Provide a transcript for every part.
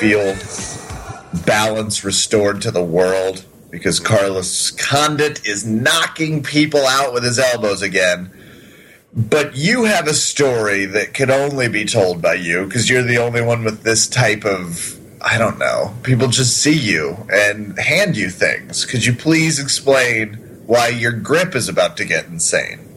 feel balance restored to the world because Carlos Condit is knocking people out with his elbows again. But you have a story that can only be told by you because you're the only one with this type of. I don't know. People just see you and hand you things. Could you please explain why your grip is about to get insane?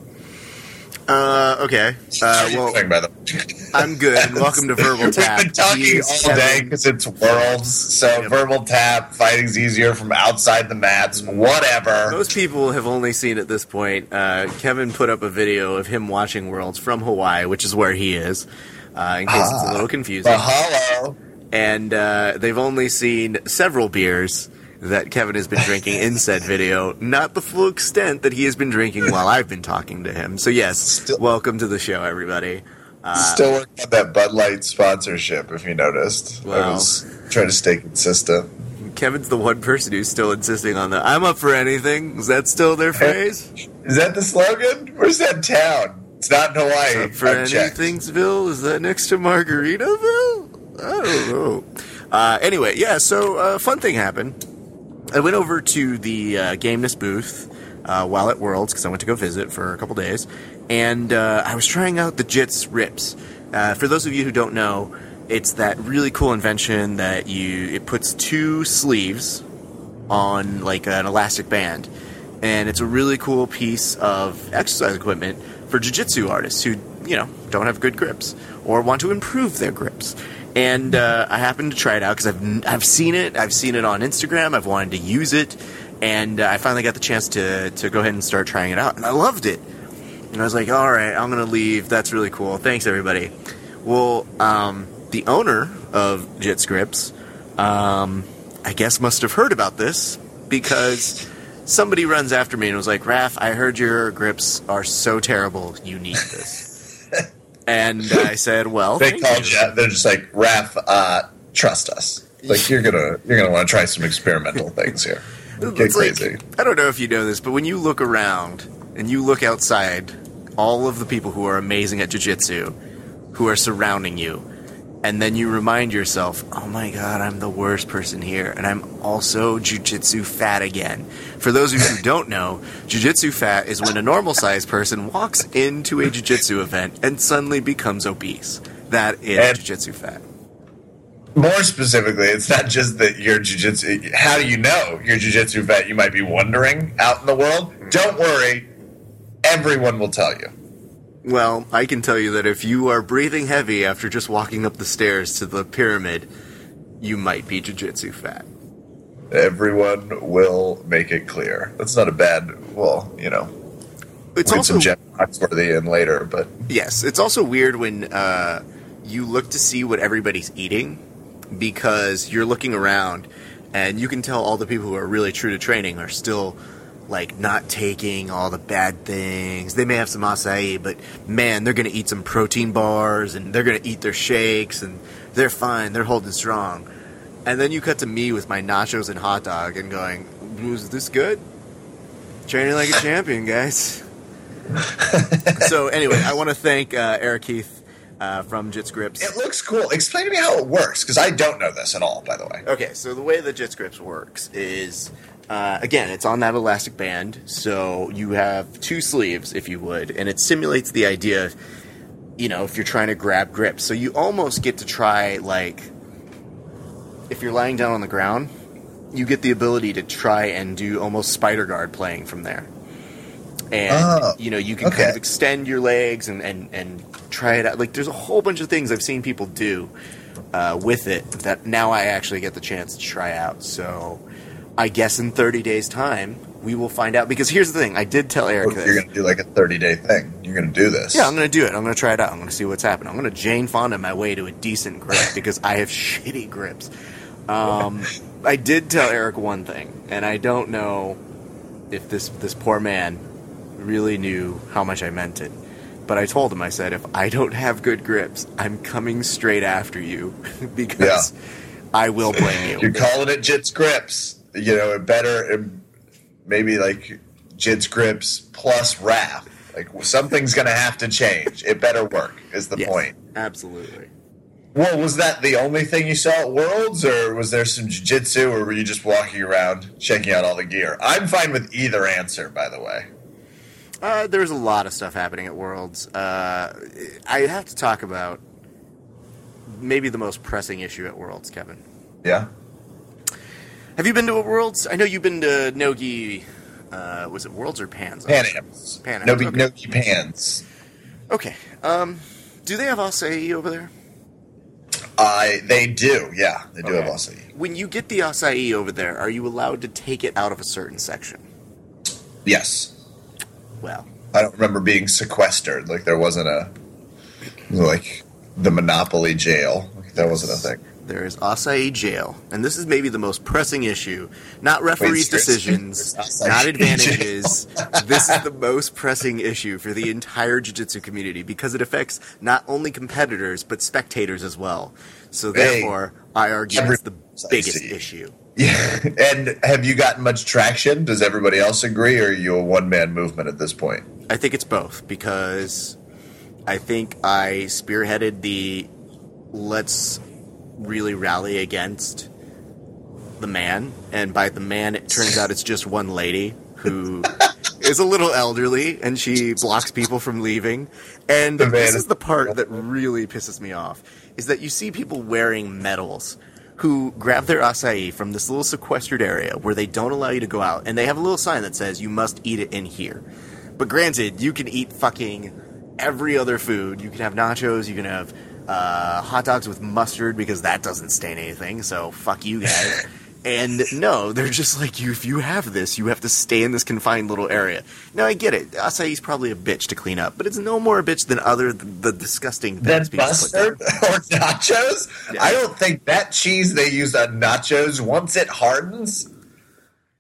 Uh, okay. Uh, well, Doing, by the way. I'm good, and welcome to Verbal Tap. We've been talking all day because it's worlds. So Yep. verbal tap, fighting's easier from outside the mats. Whatever. Most people have only seen at this point. Uh, Kevin put up a video of him watching Worlds from Hawaii, which is where he is, uh, in case it's a little confusing. Mahalo. And uh, they've only seen several beers that Kevin has been drinking in said video, not the full extent that he has been drinking while I've been talking to him. So yes, Still- welcome to the show, everybody. Uh, Still working on that Bud Light sponsorship. If you noticed, I was trying to stay consistent. Kevin's the one person who's still insisting on that. I'm up for anything. Is that still their phrase? Is that the slogan? Where's that town? It's not in Hawaii. Up for I've anythingsville? Is that next to Margaritaville? I don't know. Uh, anyway, yeah. So uh, fun thing happened. I went over to the uh, Gameness booth uh, while at Worlds because I went to go visit for a couple days, and uh, I was trying out the Jits Grips. Uh, for those of you who don't know, it's that really cool invention that you it puts two sleeves on like an elastic band, and it's a really cool piece of exercise equipment for jiu-jitsu artists who you know don't have good grips or want to improve their grips. And uh, I happened to try it out because I've I've seen it. I've seen it on Instagram. I've wanted to use it, and uh, I finally got the chance to to go ahead and start trying it out, and I loved it. And I was like, all right, I'm gonna leave. That's really cool. Thanks, everybody. Well, um, the owner of Jits Grips, um, I guess, must have heard about this because somebody runs after me and was like, Raph, I heard your grips are so terrible. You need this. And I said, well, They called you. They're just like, Raph, uh, trust us. Like you're gonna you're gonna want to try some experimental things here. Get It's like- crazy. I don't know if you know this, but when you look around and you look outside, all of the people who are amazing at jiu-jitsu, who are surrounding you, and then you remind yourself, "Oh my god, I'm the worst person here, and I'm also jiu-jitsu fat again." For those of you who don't know, jiu-jitsu fat is when a normal-sized person walks into a jiu-jitsu event and suddenly becomes obese. That is And- jiu-jitsu fat. More specifically, it's not just that you're jujitsu. How do you know you're jujitsu fat? You might be wondering out in the world. Don't worry, everyone will tell you. Well, I can tell you that if you are breathing heavy after just walking up the stairs to the pyramid, you might be jiu-jitsu fat. Everyone will make it clear. That's not a bad. Well, you know, It's read also some Jeff Foxworthy in later, but yes, it's also weird when uh, you look to see what everybody's eating because you're looking around and you can tell all the people who are really true to training are still like not taking all the bad things. They may have some acai, but man, they're going to eat some protein bars and they're going to eat their shakes and they're fine. They're holding strong. And then you cut to me with my nachos and hot dog and going, "Was this good? Training like a champion, guys." so anyway, I want to thank uh, Eric Keith uh, from Jits Grips. it looks cool. Explain to me how it works because I don't know this at all. By the way, Okay, so the way that Jits Grips works is, uh, again, it's on that elastic band. So you have two sleeves, if you would, and it simulates the idea of, you know, if you're trying to grab grips. So you almost get to try, like, if you're lying down on the ground, you get the ability to try and do almost spider guard playing from there. And Oh, you know, you can okay. kind of extend your legs and, and, and try it out. Like there's a whole bunch of things I've seen people do uh, with it that now I actually get the chance to try out. So I guess in 30 days' time we will find out. Because here's the thing: I did tell Eric you're going to do like a 30 day thing. You're going to do this. Yeah, I'm going to do it. I'm going to try it out. I'm going to see what's happening. I'm going to Jane Fonda my way to a decent grip because I have shitty grips. Um, I did tell Eric one thing, and I don't know if this this poor man really knew how much I meant it. But I told him, I said, if I don't have good grips, I'm coming straight after you because I will blame you. You're calling it Jits Grips. You know, it better maybe like Jits Grips plus RAF. Like something's going to have to change. It better work. Is the Yes, point? Absolutely. Well, was that the only thing you saw at Worlds, or was there some jiu-jitsu, or were you just walking around checking out all the gear? I'm fine with either answer, by the way. Uh, there's a lot of stuff happening at Worlds. Uh, I have to talk about maybe the most pressing issue at Worlds, Kevin. Yeah. Have you been to a Worlds? I know you've been to Nogi. Uh, was it Worlds or Pans? Pan Ams. Pan Ams, Nogi, okay. Nogi Pans. Okay. Um, do they have acai over there? I they do, yeah, they do Okay. have acai. When you get the acai over there, are you allowed to take it out of a certain section? Yes, Well, I don't remember being sequestered. Like there wasn't a like the Monopoly jail. Like, that wasn't a thing. There is acai jail, and this is maybe the most pressing issue. Not referees' decisions, not advantages. this is the most pressing issue for the entire jiu-jitsu community because it affects not only competitors but spectators as well. So therefore, I argue every- it's the biggest issue. Yeah, and have you gotten much traction? Does everybody else agree, or are you a one man movement at this point? I think it's both because I think I spearheaded the let's really rally against the man, and by the man, it turns out it's just one lady who is a little elderly and she blocks people from leaving. And this is- is the part that really pisses me off is that you see people wearing medals who grab their acai from this little sequestered area where they don't allow you to go out and they have a little sign that says you must eat it in here. But granted, you can eat fucking every other food. You can have nachos, you can have uh, hot dogs with mustard because that doesn't stain anything, so fuck you guys. And no, they're just like you. If you have this, you have to stay in this confined little area. Now I get it. Acai's probably a bitch to clean up, but it's no more a bitch than other the disgusting Then things people mustard or nachos? Yeah. I don't think that cheese they used on nachos, once it hardens,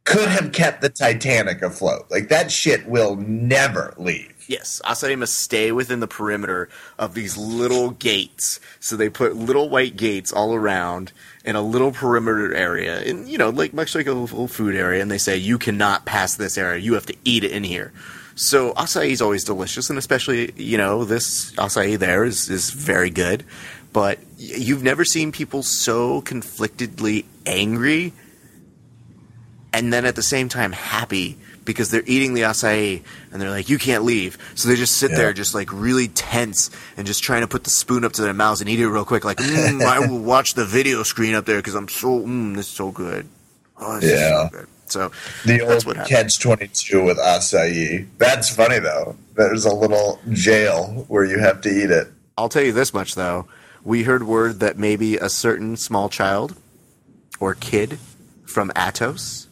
could have kept the Titanic afloat. Like that shit will never leave. Yes, acai must stay within the perimeter of these little gates. So they put little white gates all around in a little perimeter area, and you know, like much like a little food area. And they say you cannot pass this area; you have to eat it in here. So acai is always delicious, and especially you know this acai there is is very good. But you've never seen people so conflictedly angry and then at the same time happy because they're eating the acai and they're like, you can't leave. So they just sit Yeah. there, just like really tense and just trying to put the spoon up to their mouths and eat it real quick. Like, mm, I will watch the video screen up there because I'm so, mm, this is so good. Oh, Yeah. so good. So The that's old catch twenty two with acai. That's funny though. There's a little jail where you have to eat it. I'll tell you this much though. We heard word that maybe a certain small child or kid from Atos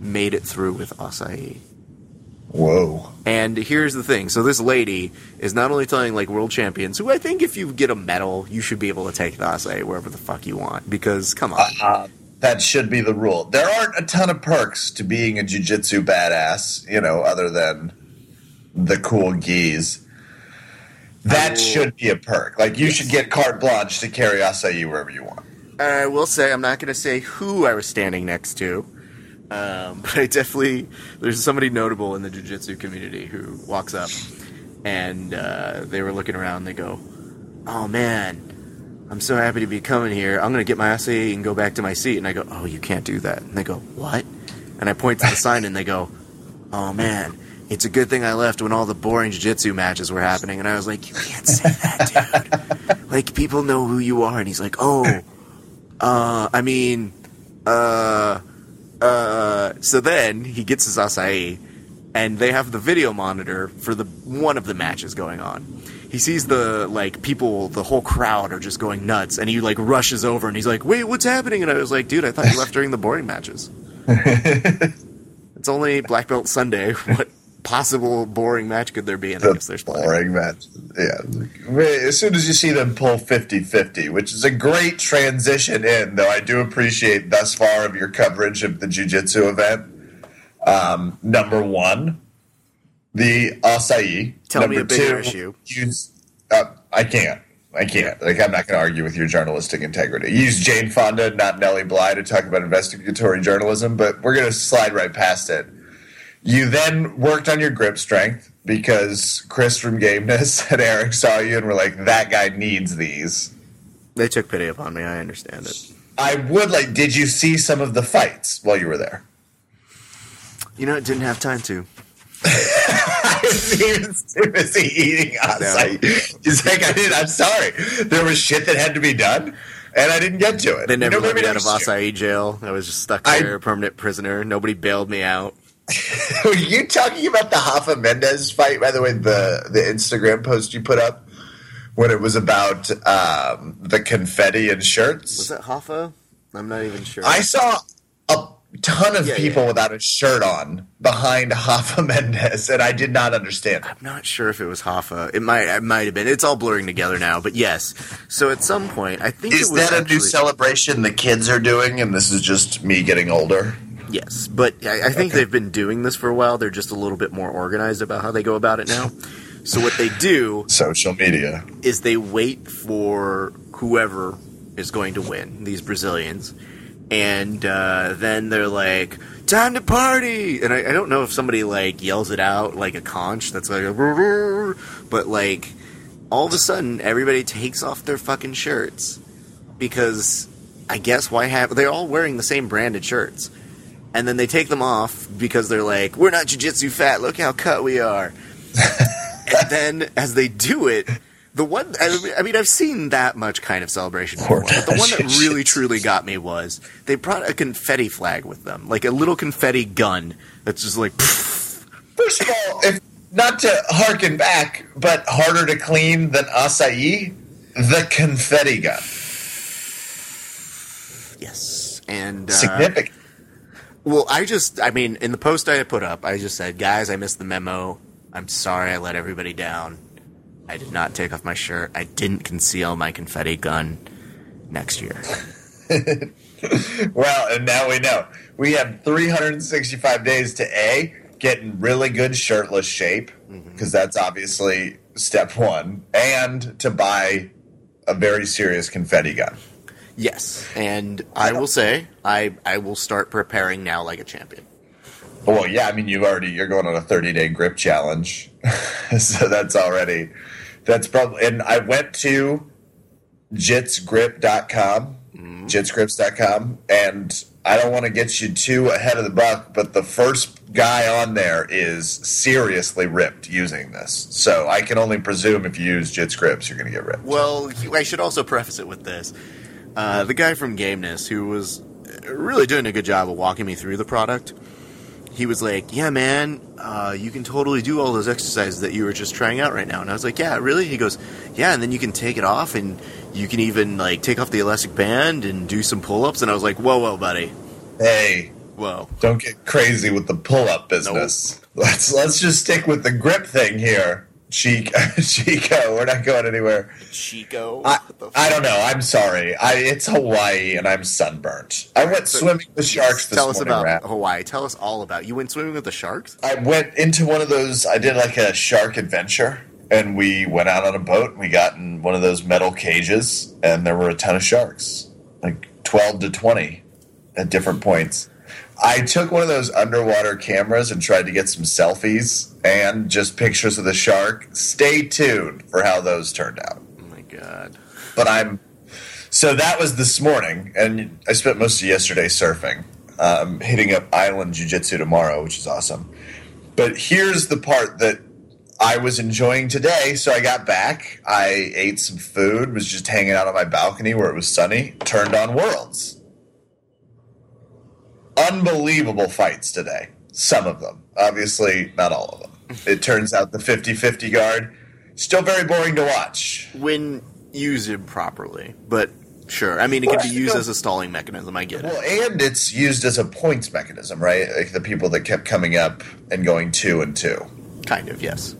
made it through with acai. Whoa. And here's the thing. So this lady is not only telling like world champions, who I think if you get a medal, you should be able to take the acai wherever the fuck you want. Because come on, Uh, that should be the rule. There aren't a ton of perks to being a jujitsu badass, you know, other than the cool gis. That Oh. should be a perk. Like you should get carte blanche to carry acai wherever you want. I will say I'm not going to say who I was standing next to, um, but I definitely there's somebody notable in the jiu-jitsu community who walks up, and uh, they were looking around. They go, "Oh man." I'm so happy to be coming here. I'm going to get my acai and go back to my seat. And I go, Oh, you can't do that. And they go, What? And I point to the sign and they go, Oh man, it's a good thing I left when all the boring jiu-jitsu matches were happening. And I was like, You can't say that, dude. like, people know who you are. And he's like, Oh, uh, I mean, uh, uh, so then he gets his acai, and they have the video monitor for the one of the matches going on. He sees the like people, the whole crowd are just going nuts, and he like rushes over and he's like, "Wait, what's happening?" And I was like, "Dude, I thought you left during the boring matches." it's only Black Belt Sunday. What possible boring match could there be? And I guess there's plenty. boring match. Yeah. As soon as you see them pull 50 50, which is a great transition in, though I do appreciate thus far of your coverage of the jiu jitsu event. Um, number one, the acai. Tell me number a bigger issue. Use, uh, I can't. I can't. Like, I'm not going to argue with your journalistic integrity. Use Jane Fonda, not Nellie Bly, to talk about investigatory journalism, but we're going to slide right past it. You then worked on your grip strength because Chris from Gameness and Eric saw you and were like, that guy needs these. They took pity upon me. I understand it. I would like. Did you see some of the fights while you were there? You know, I didn't have time to. I was even too busy eating acai. He's like, I did. I'm sorry. There was shit that had to be done, and I didn't get to it. They never You know, let me out of acai jail. I was just stuck I- there, a permanent prisoner. Nobody bailed me out. Were you talking about the Rafa Mendes fight? By the way, the the Instagram post you put up when it was about um, the confetti and shirts. Was that Rafa? I'm not even sure. I saw a ton of Yeah, people yeah. without a shirt on behind Rafa Mendes, and I did not understand. I'm not sure if it was Rafa. It might. It might have been. It's all blurring together now. But yes. So at some point, I think Is it was that a actually, new celebration the kids are doing, and this is just me getting older? Yes, but I, I think they've been doing this for a while. They're just a little bit more organized about how they go about it now. So what they do Social media. is they wait for whoever is going to win, these Brazilians, and uh, then they're like, "Time to party!" And I, I don't know if somebody like yells it out like a conch that's like, but like all of a sudden everybody takes off their fucking shirts because I guess why have they're all wearing the same branded shirts. And then they take them off because they're like, "We're not jujitsu fat. Look how cut we are." and then as they do it, the one I I mean, I've seen that much kind of celebration before, but the one that really truly got me was they brought a confetti flag with them, like a little confetti gun that's just like. First of all, if not to harken back, but harder to clean than acai, the confetti gun. Yes, and uh, Significant. Well, I just, I mean, in the post I put up, I just said, guys, I missed the memo. I'm sorry I let everybody down. I did not take off my shirt. I didn't conceal my confetti gun next year. Well, and now we know. We have 365 days to A, get in really good shirtless shape, mm-hmm. because that's obviously step one, and to buy a very serious confetti gun. Yes, and I will say, I, I will start preparing now like a champion. Oh, well, yeah, I mean, you've already you're going on a 30 day grip challenge, so that's already that's probably. And I went to jitsgrip.com, mm-hmm. jitsgrips.com, and I don't want to get you too ahead of the buck, but the first guy on there is seriously ripped using this. So I can only presume if you use Jits Grips, you're going to get ripped. Well, I should also preface it with this. Uh, the guy from Gameness, who was really doing a good job of walking me through the product, he was like, "Yeah, man, uh, you can totally do all those exercises that you were just trying out right now." And I was like, "Yeah, really?" He goes, "Yeah, and then you can take it off, and you can even like take off the elastic band and do some pull-ups." And I was like, "Whoa, whoa, buddy, Hey, whoa." don't get crazy with the pull-up business. Let's let's just stick with the grip thing here, Chico. Chico, we're not going anywhere. Chico. I, I don't know. I'm sorry. I, it's Hawaii and I'm sunburnt. I went swimming with sharks this Tell us morning. about Raph. Hawaii. Tell us all about. You went swimming with the sharks? I went into one of those. I did like a shark adventure, and we went out on a boat. And we got in one of those metal cages, and there were a ton of sharks, like twelve to twenty, at different points. I took one of those underwater cameras and tried to get some selfies and just pictures of the shark. Stay tuned for how those turned out. Oh my god. but I'm so that was this morning, and I spent most of yesterday surfing, um, hitting up Island Jiu Jitsu tomorrow, which is awesome. But here's the part that I was enjoying today. So I got back, I ate some food, was just hanging out on my balcony where it was sunny, turned on Worlds. Unbelievable fights today. Some of them. Obviously, not all of them. It turns out the 50 50 guard, still very boring to watch. when used improperly. But sure, I mean, it can be used as a stalling mechanism. I get it. Well, and it's used as a points mechanism, right? Like the people that kept coming up and going two and two. Kind of, yes.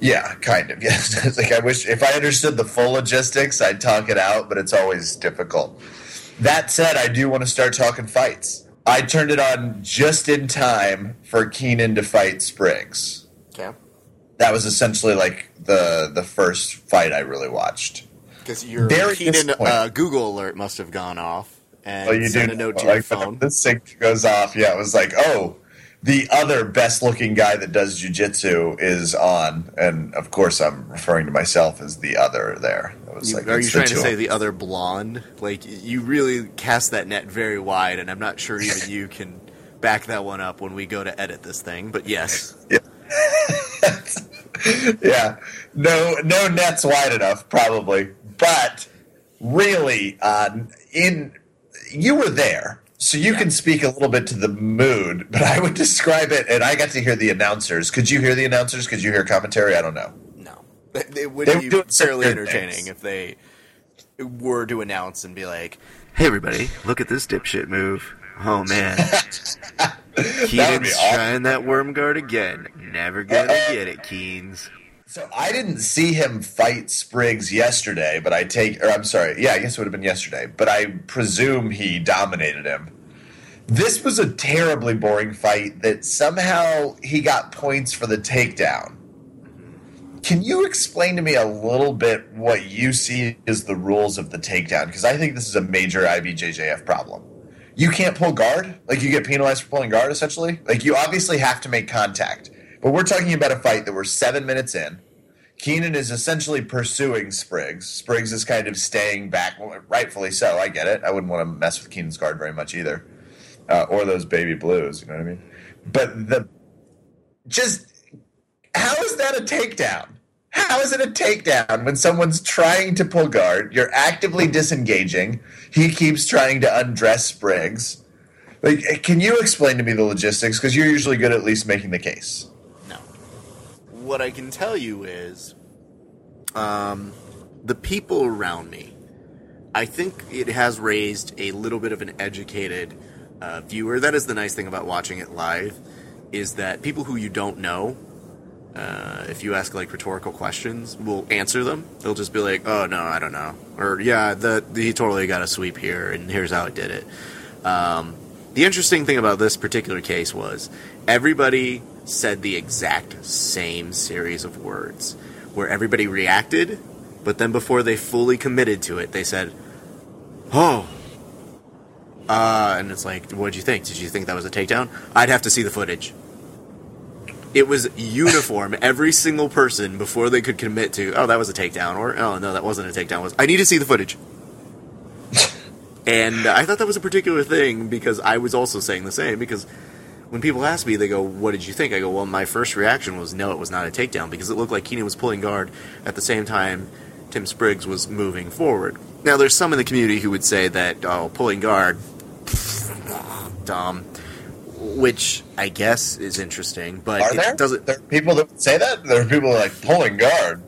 Yeah, kind of. Yes. like I wish if I understood the full logistics, I'd talk it out, but it's always difficult. That said, I do want to start talking fights. I turned it on just in time for Keenan to fight Spriggs. Okay. That was essentially like the the first fight I really watched. Because your Very Keenan uh, Google alert must have gone off and Oh, you sent do a note to like your phone. the sync goes off. Yeah, it was like, oh, the other best looking guy that does jujitsu is on, and of course I'm referring to myself as the other there. You, like, are you trying to say the other blonde? Like you really cast that net very wide, and I'm not sure even you can back that one up when we go to edit this thing. But yes, yeah, yeah. no, no nets wide enough, probably. But really, uh, in you were there so you yeah. can speak a little bit to the mood, but I would describe it, and I got to hear the announcers. Could you hear the announcers? Could you hear commentary? I don't know. No, it would they be fairly entertaining things. if they were to announce and be like, "Hey, everybody, look at this dipshit move! Oh man, Keenan's awesome. trying that worm guard again. Never gonna get it, Keens." So I didn't see him fight Spriggs yesterday, but I take, or I'm sorry, yeah, I guess it would have been yesterday, but I presume he dominated him. This was a terribly boring fight that somehow he got points for the takedown. Can you explain to me a little bit what you see as the rules of the takedown? Because I think this is a major IBJJF problem. You can't pull guard, like you get penalized for pulling guard, essentially. Like you obviously have to make contact but we're talking about a fight that we're seven minutes in. Keenan is essentially pursuing Spriggs. Spriggs is kind of staying back, rightfully so. I get it. I wouldn't want to mess with Keenan's guard very much either, uh, or those baby blues. You know what I mean? But the just how is that a takedown? How is it a takedown when someone's trying to pull guard? You're actively disengaging. He keeps trying to undress Spriggs. Like, can you explain to me the logistics? Because you're usually good at least making the case what I can tell you is, um, the people around me. I think it has raised a little bit of an educated uh, viewer. That is the nice thing about watching it live, is that people who you don't know, uh, if you ask like rhetorical questions, will answer them. They'll just be like, "Oh no, I don't know," or "Yeah, the, the he totally got a sweep here, and here's how I did it." Um, the interesting thing about this particular case was everybody said the exact same series of words where everybody reacted, but then before they fully committed to it, they said, "Oh." Uh, and it's like, what'd you think? Did you think that was a takedown? I'd have to see the footage. It was uniform. Every single person before they could commit to, oh, that was a takedown, or oh no, that wasn't a takedown. Was I need to see the footage. and I thought that was a particular thing because I was also saying the same because when people ask me, they go, "What did you think?" I go, "Well, my first reaction was no, it was not a takedown because it looked like Keenan was pulling guard at the same time Tim Spriggs was moving forward." Now, there's some in the community who would say that, "Oh, pulling guard, dumb," which I guess is interesting, but are there? Doesn't there are people that say that? There are people like pulling guard.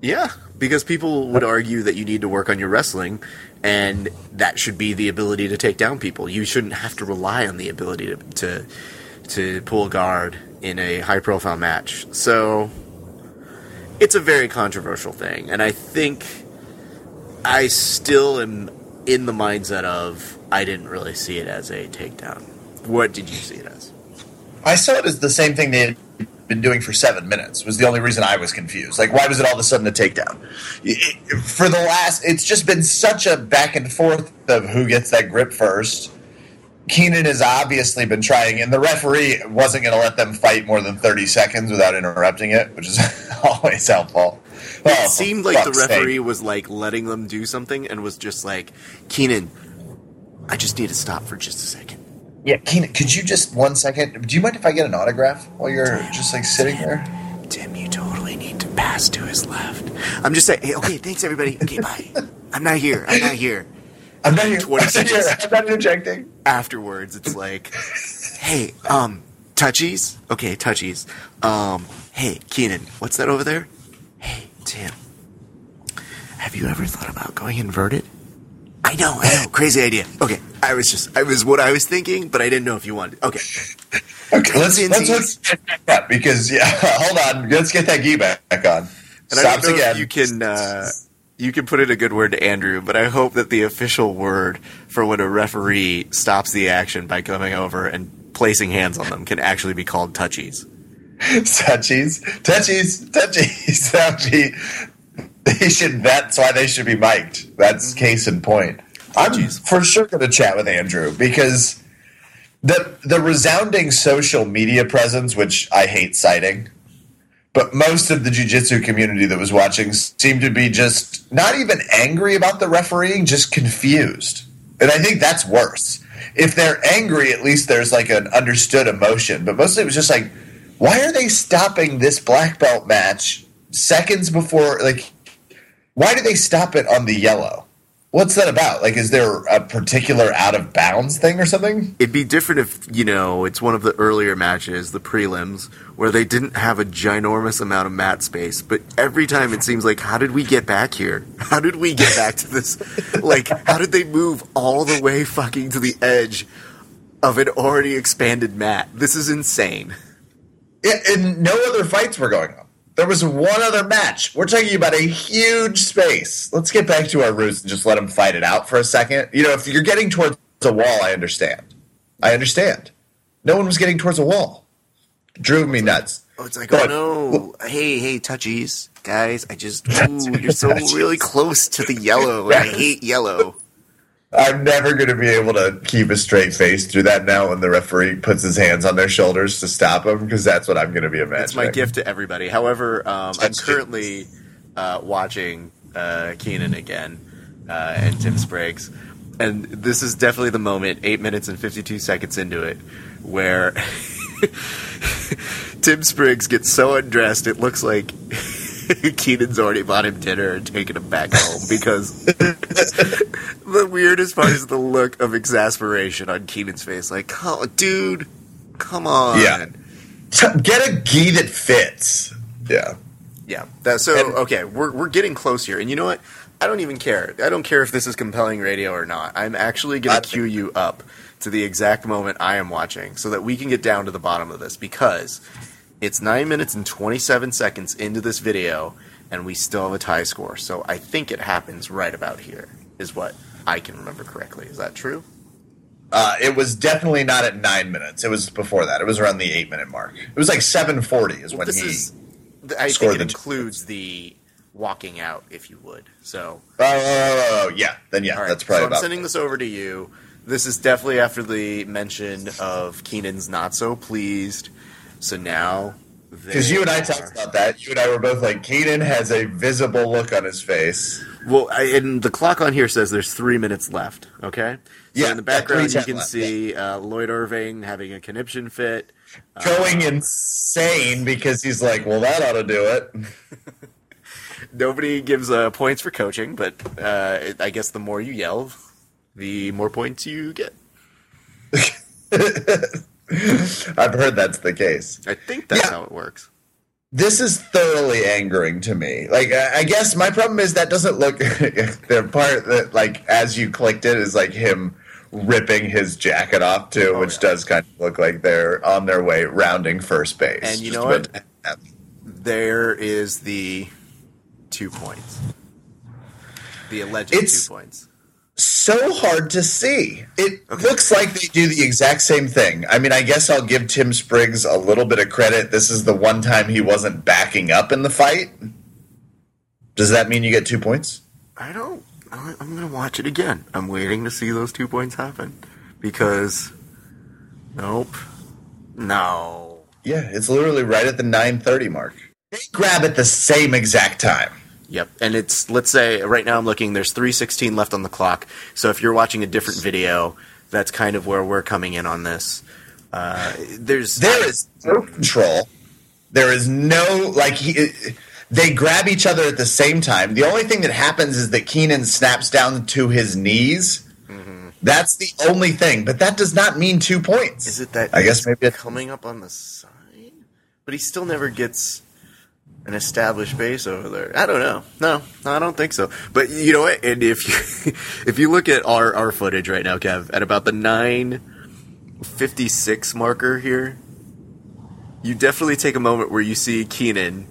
Yeah, because people would argue that you need to work on your wrestling and that should be the ability to take down people. You shouldn't have to rely on the ability to to, to pull guard in a high profile match. So it's a very controversial thing, and I think I still am in the mindset of I didn't really see it as a takedown. What did you see it as? I saw it as the same thing they been doing for seven minutes was the only reason I was confused. Like, why was it all of a sudden a takedown? For the last, it's just been such a back and forth of who gets that grip first. Keenan has obviously been trying, and the referee wasn't going to let them fight more than 30 seconds without interrupting it, which is always helpful. It oh, seemed like the referee sake. was like letting them do something and was just like, Keenan, I just need to stop for just a second. Yeah, Keenan, could you just one second? Do you mind if I get an autograph while you're just like sitting Tim, there? Tim, you totally need to pass to his left. I'm just saying. Hey, okay, thanks everybody. Okay, bye. I'm not here. I'm not here. I'm not here. Twenty seconds. I'm not interjecting. Afterwards, it's like, hey, um, touchies. Okay, touchies. Um, hey, Keenan, what's that over there? Hey, Tim. Have you ever thought about going inverted? I know, I know. Crazy idea. Okay, I was just, I was what I was thinking, but I didn't know if you wanted. Okay. Okay, let's, let's, let's get that because yeah, hold on, let's get that gi back on. And Stops again. you can uh, you can put in a good word to Andrew, but I hope that the official word for when a referee stops the action by coming over and placing hands on them can actually be called touchies. touchies, touchies, touchies. That would be they should. That's why they should be mic'd. That's mm-hmm. case in point. I'm for sure going to chat with Andrew because the the resounding social media presence, which I hate citing, but most of the jiu-jitsu community that was watching seemed to be just not even angry about the refereeing, just confused. And I think that's worse. If they're angry, at least there's like an understood emotion. But mostly it was just like, why are they stopping this black belt match seconds before like why do they stop it on the yellow? What's that about? Like, is there a particular out of bounds thing or something? It'd be different if, you know, it's one of the earlier matches, the prelims, where they didn't have a ginormous amount of mat space. But every time it seems like, how did we get back here? How did we get back to this? like, how did they move all the way fucking to the edge of an already expanded mat? This is insane. Yeah, and no other fights were going on. There was one other match. We're talking about a huge space. Let's get back to our roots and just let them fight it out for a second. You know, if you're getting towards a wall, I understand. I understand. No one was getting towards a wall. Drove me nuts. Oh, it's like, oh, But- oh no. Hey, hey, touchies. Guys, I just, ooh, you're so really close to the yellow. and I hate yellow. I'm never going to be able to keep a straight face through that now when the referee puts his hands on their shoulders to stop him because that's what I'm going to be imagining. It's my gift to everybody. However, um, I'm currently uh, watching uh, Keenan again uh, and Tim Spriggs, and this is definitely the moment, eight minutes and 52 seconds into it, where Tim Spriggs gets so undressed it looks like Keenan's already bought him dinner and taken him back home because the weirdest part is the look of exasperation on Keenan's face. Like, oh, dude, come on. Yeah. Get a gi that fits. Yeah. Yeah. That, so And- okay, we're we're getting close here, and you know what? I don't even care. I don't care if this is compelling radio or not. I'm actually going to cue you up to the exact moment I am watching, so that we can get down to the bottom of this because it's nine minutes and twenty seven seconds into this video, and we still have a tie score. So I think it happens right about here. Is what I can remember correctly. Is that true? Uh, it was definitely not at nine minutes. It was before that. It was around the eight minute mark. It was like seven forty is when this he. is. I scored think it two includes the walking out, if you would. So Oh, oh, oh, oh, yeah. Then yeah, right, that's probably so I'm about. sending this over to you. This is definitely after the mention of Keenan's not so pleased. So now, Because you and I talked about that. You and I were both like, Keenan has a visible look on his face. Well, I, and the clock on here says there's three minutes left. Okay. So Yeah, in the background, you can left, see uh, Lloyd Irvin having a conniption fit. Going insane because he's like, well, that ought to do it. Nobody gives uh, points for coaching, but uh, I guess the more you yell, the more points you get. I've heard that's the case. I think that's Yeah. how it works. This is thoroughly angering to me. Like, I guess my problem is that doesn't look. the part that, like, as you clicked it, is like him ripping his jacket off too, Oh, which yeah. does kind of look like they're on their way rounding first base. And you know about- There is the two points. The alleged It's- two points. So hard to see. It looks like they do the exact same thing. I mean, I guess I'll give Tim Spriggs a little bit of credit. This is the one time he wasn't backing up in the fight. Does that mean you get two points? I don't. I'm going to watch it again. I'm waiting to see those two points happen because. Nope. No. Yeah, it's literally right at the 9:30 mark. They grab at the same exact time. Yep. And it's let's say right now I'm looking. There's 3:16 left on the clock. So if you're watching a different video, that's kind of where we're coming in on this. Uh, there's There is no control. There is no like he. They grab each other at the same time. The only thing that happens is that Keenan snaps down to his knees. That's the only thing, but that does not mean two points. Is it that I guess maybe it's coming up on the side, but he still never gets an established base over there. I don't know. No, I don't think so. But you know what? And if you if you look at our our footage right now, Kev, at about the nine fifty six marker here, you definitely take a moment where you see Keenan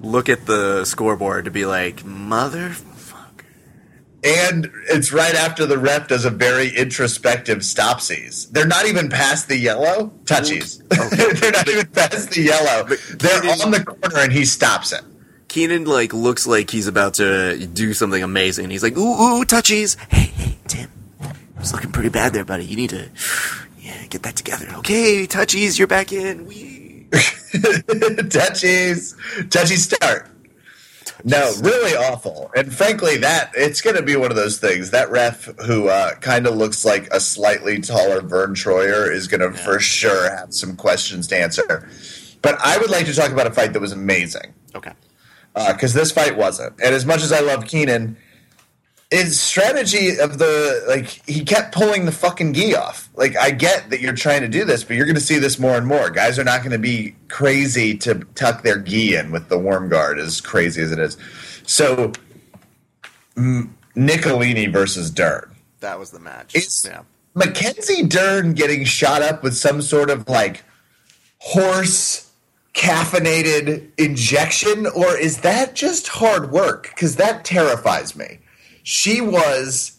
look at the scoreboard to be like, motherfucker. And it's right after the ref does a very introspective stopsies. They're not even past the yellow touchies. They're not even past the yellow. They're Keenan- on the corner, and he stops it. Keenan like looks like he's about to do something amazing. He's like, ooh, ooh, touchies. Hey, hey, Tim, it's looking pretty bad there, buddy. You need to, yeah, get that together. Okay, touchies, you're back in. We touchies, touchy start. No, really awful. And frankly, that it's going to be one of those things. That ref who uh, kind of looks like a slightly taller Verne Troyer is going to for sure have some questions to answer. But I would like to talk about a fight that was amazing. Okay. Because uh, this fight wasn't. And as much as I love Keenan, his strategy of the like he kept pulling the fucking gi off. Like I get that you're trying to do this, but you're going to see this more and more. Guys are not going to be crazy to tuck their gi in with the worm guard as crazy as it is. So M- Nicolini versus Dern. That was the match. Is yeah. Mackenzie Dern getting shot up with some sort of like horse caffeinated injection, or is that just hard work? Because that terrifies me she was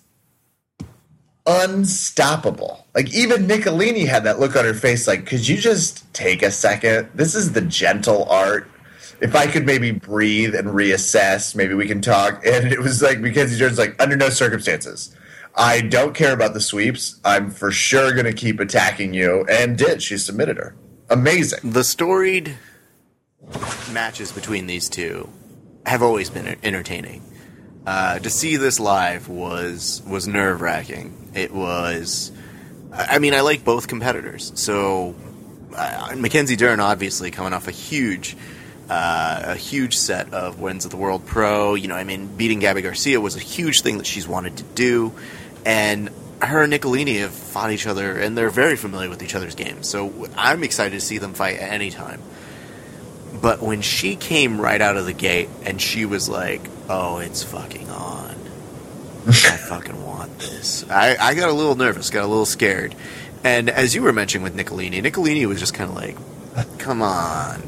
unstoppable. Like even Nicolini had that look on her face like could you just take a second? This is the gentle art. If I could maybe breathe and reassess, maybe we can talk. And it was like Mackenzie Dern's like under no circumstances. I don't care about the sweeps. I'm for sure to keep attacking you and did. She submitted her. Amazing. The storied matches between these two have always been entertaining. Uh, to see this live was was nerve wracking. It was. I mean, I like both competitors. So uh, Mackenzie Dern, obviously coming off a huge, uh, a huge set of wins at the World Pro. You know, I mean, beating Gabi Garcia was a huge thing that she's wanted to do, and her and Nicolini have fought each other, and they're very familiar with each other's games. So I'm excited to see them fight at any time. But when she came right out of the gate and she was like, "Oh, it's fucking on," I fucking want this. I, I got a little nervous, got a little scared. And as you were mentioning with Nicolini, Nicolini was just kind of like, "Come on,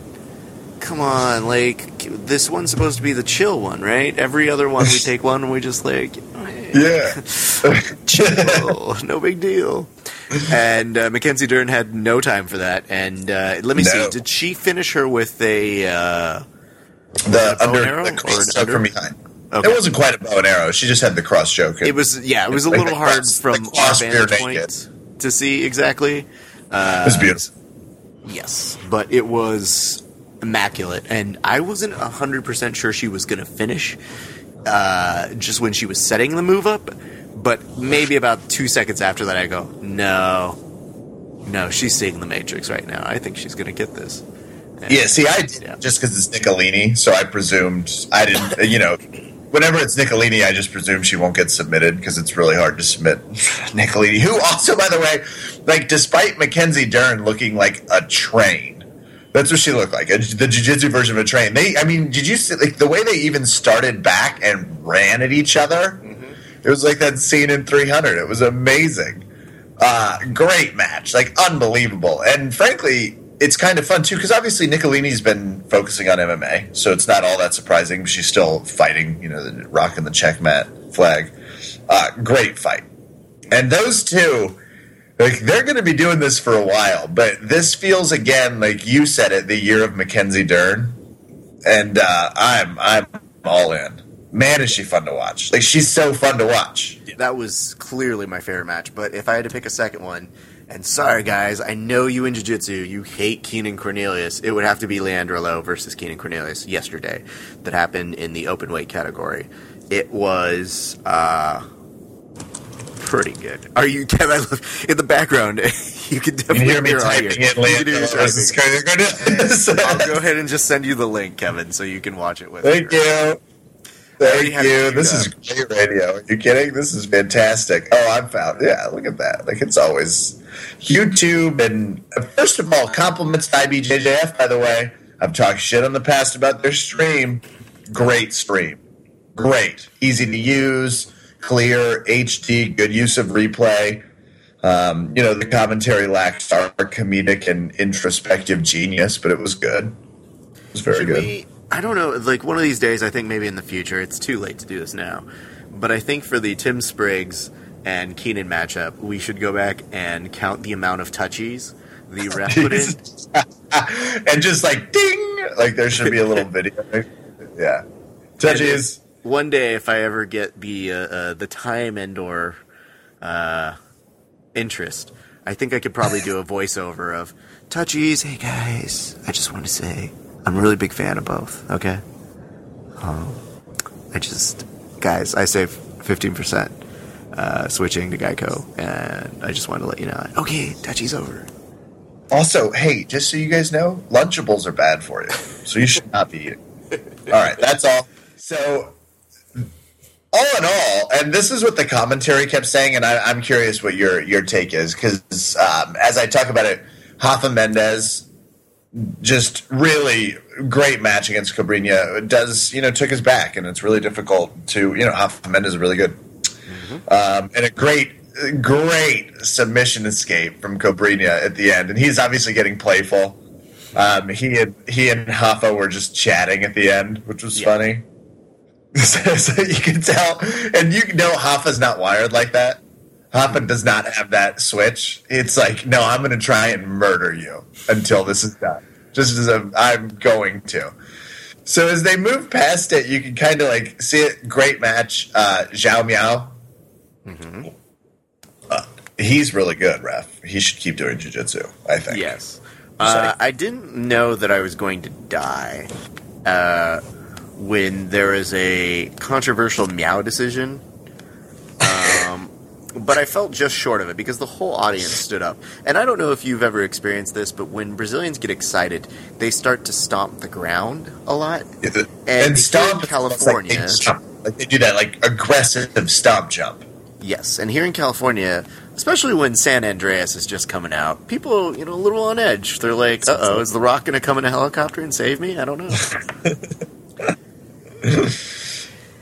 come on, like this one's supposed to be the chill one, right? Every other one we take one and we just like, yeah, chill, no big deal." and uh, Mackenzie Dern had no time for that. And uh, let me no. see, did she finish her with a uh, the bow and arrow the cross choke from behind? Okay. It wasn't quite a bow and arrow. She just had the cross choke. It was yeah. It was a little hard cross, from our vantage point to see exactly. Uh, it was beautiful. Yes, but it was immaculate, and I wasn't hundred percent sure she was going to finish. Uh, just when she was setting the move up, but maybe about two seconds after that, I go, no, no, she's seeing the Matrix right now. I think she's going to get this. Yeah, see, I did yeah. just because it's Nicolini, so I presumed I didn't. You know, whenever it's Nicolini, I just presume she won't get submitted because it's really hard to submit Nicolini. Who also, by the way, like despite Mackenzie Dern looking like a train, that's what she looked like. The jiu-jitsu version of a train. They, I mean, did you see like the way they even started back and ran at each other? It was like that scene in 300. It was amazing. Uh, great match, like unbelievable. And frankly, it's kind of fun too because obviously Nicolini's been focusing on MMA, so it's not all that surprising. She's still fighting, you know, the, rocking the checkmate flag. Uh, great fight, and those two, like they're going to be doing this for a while. But this feels again like you said it, the year of Mackenzie Dern, and uh, I'm I'm all in man, is she fun to watch. Like she's so fun to watch. That was clearly my favorite match. But if I had to pick a second one, and sorry guys, I know you in jiu-jitsu, you hate Keenan Cornelius. It would have to be Leandro Lo versus Keenan Cornelius yesterday. That happened in the open weight category. It was uh, pretty good. Are you Kevin? In the background, you can definitely you hear me typing it. Leandro versus Cornelius. I'll go ahead and just send you the link, Kevin, so you can watch it with. Me. Thank you. Thank you. This is great radio. Are you kidding? This is fantastic. Oh, I'm found. Yeah, look at that. Like it's always YouTube. And uh, first of all, compliments to IBJJF. By the way, I've talked shit on the past about their stream. Great stream. Great. Easy to use. Clear. HD. Good use of replay. Um, you know, the commentary lacked our comedic and introspective genius, but it was good. It was very Should good. We- I don't know. Like one of these days, I think maybe in the future. It's too late to do this now, but I think for the Tim Spriggs and Keenan matchup, we should go back and count the amount of touchies the ref put in, and just like ding, like there should be a little video. Yeah, touchies. One day, if I ever get the uh, uh, the time and or uh, interest, I think I could probably do a voiceover of touchies. Hey guys, I just want to say I'm a really big fan of both. Okay. Um, I just guys, I save fifteen percent uh, switching to Geico, and I just wanted to let you know. Okay, touchies over. Also, hey, just so you guys know, Lunchables are bad for you, so you should not be eating. All right, that's all. So, all in all, and this is what the commentary kept saying, and I, am curious what your your take is because um, as I talk about it, Rafa Mendes just really great match against Cobrinha. Does you know took his back, and it's really difficult to you know Rafa Mendes is really good, mm-hmm. um, and a great great submission escape from Cobrinha at the end, and he's obviously getting playful. Um, he and he and Rafa were just chatting at the end, which was yeah. funny. so you can tell, and you know Rafa's not wired like that. Rafa does not have that switch. It's like, no, I'm going to try and murder you until this is done. Just as i I'm going to. So as they move past it, you can kind of like see it. Great match, uh, João Miyao. Mm-hmm. Uh, he's really good, ref. He should keep doing jujitsu. I think. Yes. Uh, I didn't know that I was going to die uh, when there is a controversial Miyao decision. But I felt just short of it because the whole audience stood up. And I don't know if you've ever experienced this, but when Brazilians get excited, they start to stomp the ground a lot. Yeah, the, and, and stomp California, like they, like they do that like aggressive stomp jump. Yes, and here in California, especially when San Andreas is just coming out, people, you know, a little on edge. They're like, "Uh oh, is The Rock going to come in a helicopter and save me?" I don't know.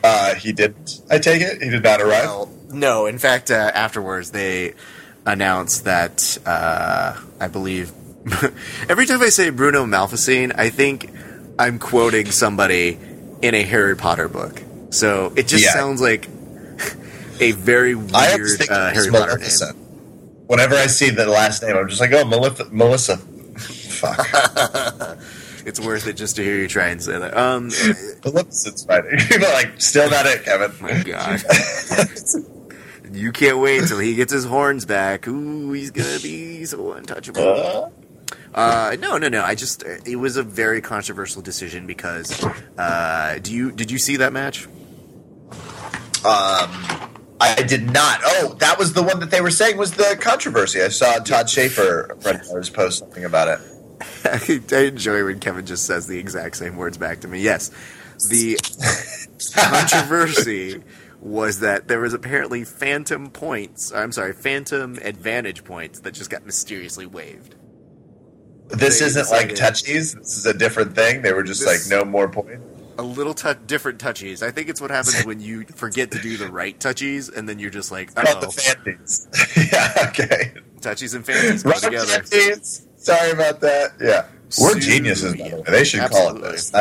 uh, he didn't. I take it he did not arrive. Well, no, in fact, uh, afterwards they announced that uh, I believe every time I say Bruno Malfacine, I think I'm quoting somebody in a Harry Potter book. So it just yeah. sounds like a very weird uh, Harry Potter name. Whenever I see the last name, I'm just like, oh, Melissa. Melissa. Fuck. it's worth it just to hear you try and say that. Um, Maleficent's fine. like, still not it, Kevin. My God. You can't wait until he gets his horns back. Ooh, he's gonna be so untouchable. Uh? Uh, no, no, no. I just it was a very controversial decision because uh, do you did you see that match? Um, I did not. Oh, that was the one that they were saying was the controversy. I saw Todd Schaefer, a friend of ours, post something about it. I enjoy when Kevin just says the exact same words back to me. Yes, the controversy was that there was apparently phantom points. I'm sorry, phantom advantage points that just got mysteriously waived. This they isn't decided, like touchies. This is a different thing. They were just this, like no more points a little t- different touchies. I think it's what happens when you forget to do the right touchies, and then you're just like, oh. the fancies. yeah, okay. Touchies and fancies go together. Fancies. Sorry about that. Yeah. We're geniuses, by the way. They should Absolutely. call it this.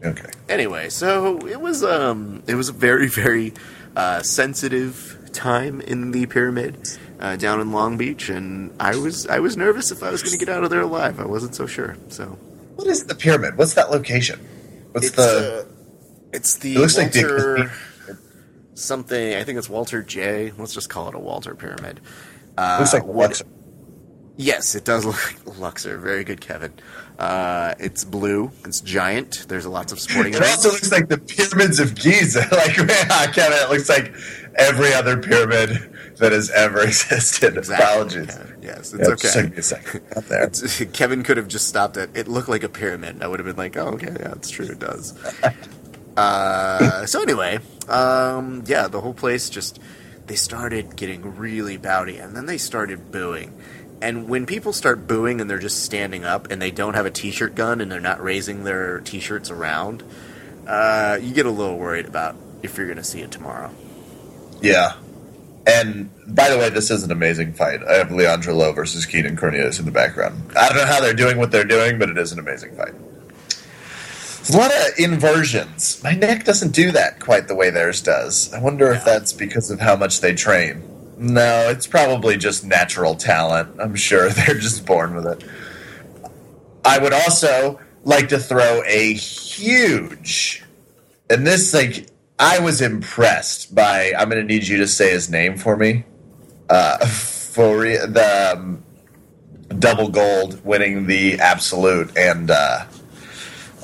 I don't know. Okay. Anyway, so it was um it was a very very uh, sensitive time in the pyramid uh, down in Long Beach, and I was I was nervous if I was going to get out of there alive. I wasn't so sure. So, what is the pyramid? What's that location? What's it's the? Uh, it's the. It looks Walter like the, something. I think it's Walter J. Let's just call it a Walter pyramid. Uh, looks like Luxor. Yes, it does look like Luxor. Very good, Kevin. Uh, it's blue. It's giant. There's lots of sporting. it also looks like the pyramids of Giza. like Kevin, it looks like every other pyramid that has ever existed. Exactly, Apologies. Kevin. Yes, it's yeah, okay. a second. there. Kevin could have just stopped it. It looked like a pyramid. I would have been like, oh, okay, yeah, it's true. It does. uh, so anyway, um, yeah, the whole place just they started getting really bowdy, and then they started booing. And when people start booing and they're just standing up and they don't have a t-shirt gun and they're not raising their t-shirts around, uh, you get a little worried about if you're going to see it tomorrow. Yeah, and by the way, this is an amazing fight. I have Leandro Lo versus Keenan Cornelius in the background. I don't know how they're doing what they're doing, but it is an amazing fight. There's a lot of inversions. My neck doesn't do that quite the way theirs does. I wonder yeah. if that's because of how much they train. No, it's probably just natural talent. I'm sure they're just born with it. I would also like to throw a huge, and this like I was impressed by. I'm going to need you to say his name for me. Uh, for the um, double gold, winning the absolute, and uh,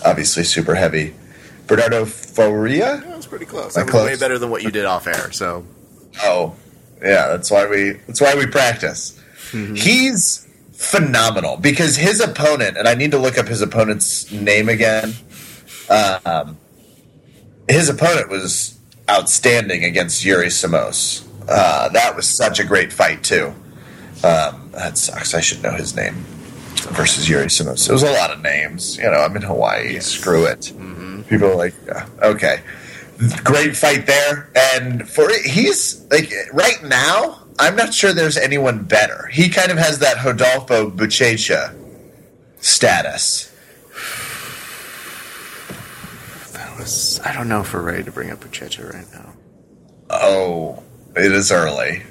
obviously super heavy. Bernardo Faria. That was pretty close. That That was close. way better than what you did off air. So Oh, yeah. That's why we. That's why we practice. He's phenomenal because his opponent, and I need to look up his opponent's name again. Um, his opponent was outstanding against Yuri Simoes. Uh, that was such a great fight too. Um, that sucks. I should know his name versus Yuri Simoes. It was a lot of names. You know, I'm in Hawaii. Yes. Screw it. People are like, yeah, okay, great fight there. And for he's like right now, I'm not sure there's anyone better. He kind of has that Hodolfo Buchecha status. that was. I don't know if we're ready to bring up Buchecha right now. Oh, it is early.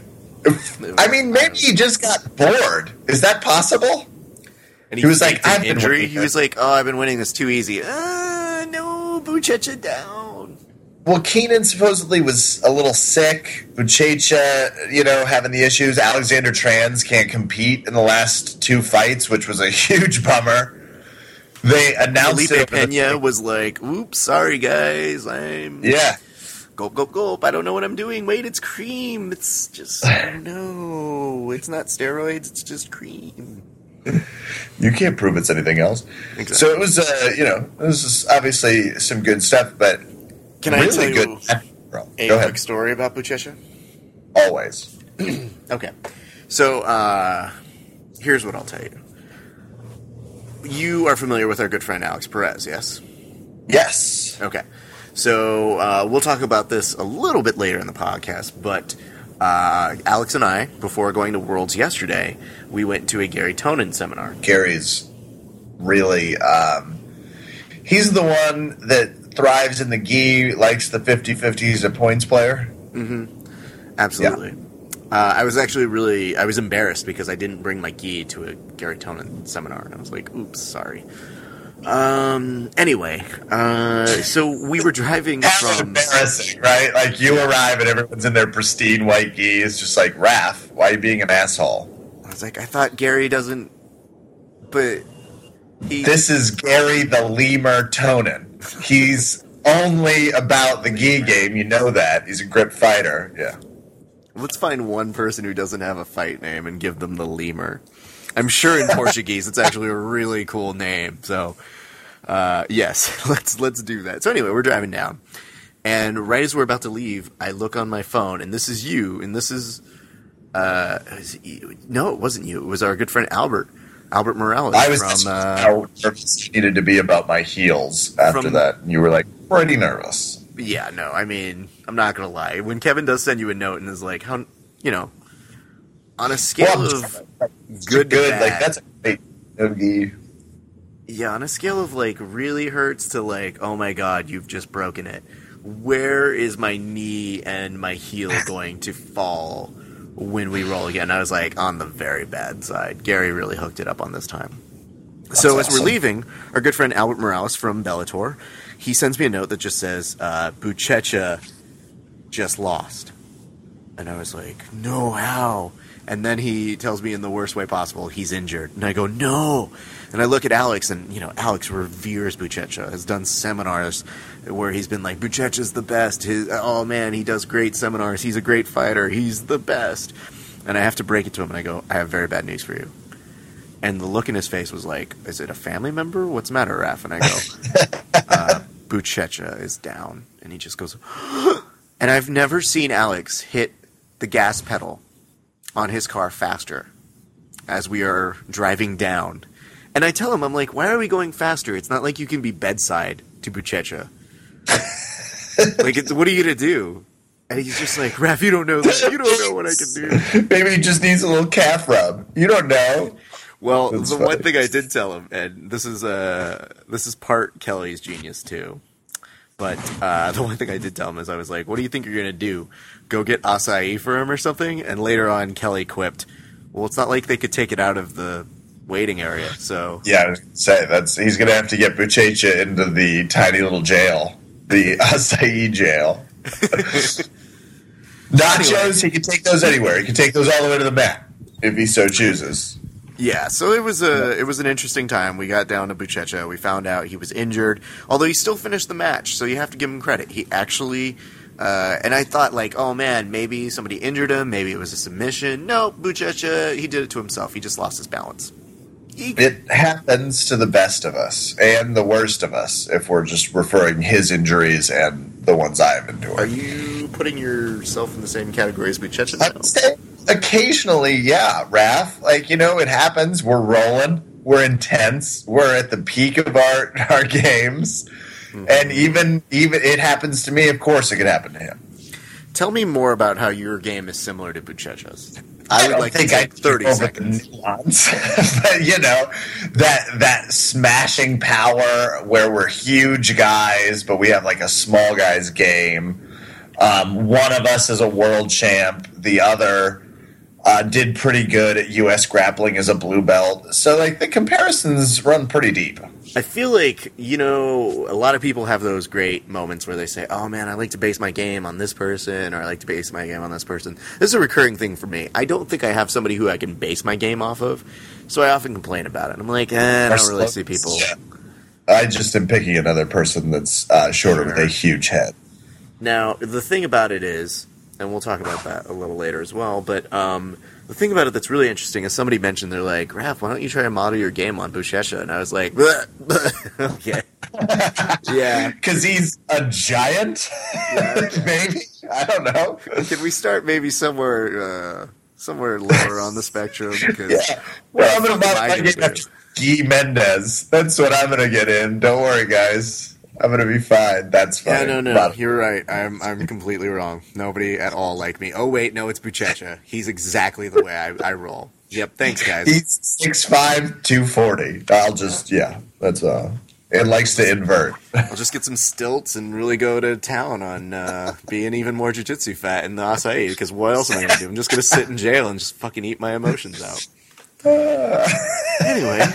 I mean, maybe he just got bored. Is that possible? And He was like, "I've injury. He was like, "Oh, I've been winning this too easy." Uh, no, Buchecha down. Well, Keenan supposedly was a little sick. Buchecha, you know, having the issues. Alexander Trans can't compete in the last two fights, which was a huge bummer. They announced Felipe it. over the- Pena was like, "Oops, sorry guys, I'm Yeah, gulp gulp gulp. I don't know what I'm doing. Wait, it's cream. It's just no, it's not steroids. It's just cream." you can't prove it's anything else. Exactly. So it was, uh, you know, this is obviously some good stuff, but Can I tell good. you a quick story about Buchecha? Always. Okay. So, uh, here's what I'll tell you. You are familiar with our good friend Alex Perez, yes? Yes. Okay. So, uh, we'll talk about this a little bit later in the podcast, but uh, Alex and I, before going to Worlds yesterday, we went to a Gary Tonon seminar. Gary's really um, he's the one that thrives in the gi, likes the 50-50, he's a points player. Absolutely. Uh, I was actually really I was embarrassed because I didn't bring my gi to a Gary Tonon seminar, and I was like, "Oops, sorry." Um. Anyway, uh, so we were driving of from. embarrassing, right? Like you arrive and everyone's in their pristine white gi. It's just like Raph, why are you being an asshole? I was like, I thought Gary doesn't, but he, This is Gary the Lemur Tonon. He's only about the gi game, you know that. He's a grip fighter. Yeah. let's find one person who doesn't have a fight name and give them the lemur. I'm sure in Portuguese it's actually a really cool name. So, uh, yes, let's let's do that. So anyway, we're driving down, and right as we're about to leave, I look on my phone, and this is you, and this is, uh, is it you? no, it wasn't you. It was our good friend Albert, Albert Morales I was from. just Uh, how nervous needed to be about my heels after From- that. And you were like pretty nervous. yeah, no, I mean, I'm not gonna lie. When Kevin does send you a note and is like, how, you know, on a scale Well, of good, good bad. Like that's a great no-gi. Yeah, on a scale of like really hurts to like, oh my god, you've just broken it. Where is my knee and my heel going to fall when we roll again? I was like, on the very bad side. Gary really hooked it up on this time. so as we're leaving, our good friend Albert Morales from Bellator, he sends me a note that just says, uh, Buchecha just lost. And I was like, no, how? And then he tells me in the worst way possible, he's injured. And I go, no. And I look at Alex, and, you know, Alex reveres Buchecha, has done seminars where he's been like, Buchecha's the best. His, oh, man, he does great seminars. He's a great fighter. He's the best. And I have to break it to him, and I go, I have very bad news for you. And the look in his face was like, is it a family member? What's the matter, Raf? And I go, uh, Buchecha is down. And he just goes, and I've never seen Alex hit the gas pedal on his car faster as we are driving down. And I tell him, I'm like, why are we going faster? It's not like you can be bedside to Buchecha. like, it's, what are you going to do? And he's just like, Raf, you don't know that. You don't know what I can do. Maybe he just needs a little calf rub. You don't know. Well, That's the funny. one thing I did tell him, and this is uh, this is part Kelly's genius too. But uh, the one thing I did tell him is I was like, "What do you think you're gonna do? Go get acai for him or something?" And later on, Kelly quipped, "Well, it's not like they could take it out of the waiting area." So Yeah, I was gonna say that's he's gonna have to get Buchecha into the tiny little jail, the acai jail. Nachos, he can take those anywhere. He can take those all the way to the mat. if he so chooses. Yeah, so it was a it was an interesting time. We got down to Buchecha. We found out he was injured, although he still finished the match. So you have to give him credit. He actually, uh, and I thought like, oh man, maybe somebody injured him. Maybe it was a submission. No, Buchecha, he did it to himself. He just lost his balance. It happens to the best of us and the worst of us if we're just referring his injuries and the ones I've endured. are you putting yourself in the same category as Buchecha? Occasionally, yeah, Raph. Like, you know, it happens. We're rolling. We're intense. We're at the peak of our, our games. Hmm. And even even it happens to me, of course it could happen to him. Tell me more about how your game is similar to Buchecha's. I would don't like to think take I thirty seconds. nuance. but you know, that that smashing power where we're huge guys, but we have like a small guys game. Um, one of us is a world champ. The other uh, did pretty good at U.S. grappling as a blue belt. So like the comparisons run pretty deep. I feel like, you know, a lot of people have those great moments where they say, oh man, I like to base my game on this person, or I like to base my game on this person. This is a recurring thing for me. I don't think I have somebody who I can base my game off of, so I often complain about it. I'm like, eh, I don't really see people. I just am picking another person that's uh, shorter with a huge head. Now, the thing about it is, and we'll talk about that a little later as well, but um, the thing about it that's really interesting is somebody mentioned, they're like, Raph, why don't you try to model your game on Buchecha? And I was like, "Bleh, bleh." okay. yeah. Because he's a giant, maybe. I don't know. Can we start maybe somewhere uh, somewhere lower on the spectrum? Because Yeah. Well, I'm going to model my game after Gui Mendes. That's what I'm going to get in. Don't worry, guys. I'm going to be fine. That's fine. Yeah, no, no, But- you're right. I'm I'm completely wrong. Nobody at all like me. Oh wait, no, it's Buchecha. He's exactly the way I, I roll. Yep. Thanks, guys. He's 6'5", 240. I'll just, yeah, that's, uh, it likes to invert. I'll just get some stilts and really go to town on uh, being even more jujitsu fat in the acai. Because what else am I gonna do? I'm just gonna sit in jail and just fucking eat my emotions out. anyway,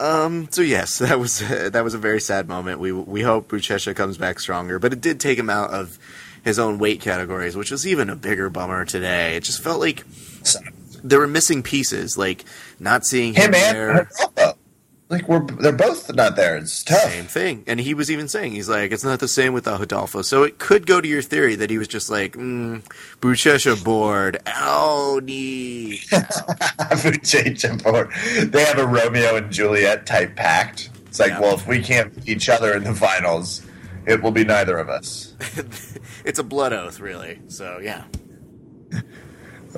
um, so yes, that was uh, that was a very sad moment. We we hope Buchecha comes back stronger, but it did take him out of his own weight categories, which was even a bigger bummer today. It just felt like there were missing pieces, like not seeing him, Him there. Like, we're, they're both not there. It's tough. Same thing. And he was even saying, he's like, it's not the same with the Hodolfo. So it could go to your theory that he was just like, mm, Buchecha bored. Ow, knee. Vujay board. They have a Romeo and Juliet type pact. It's like, Yeah. well, if we can't beat each other in the finals, it will be neither of us. it's a blood oath, really. So, yeah.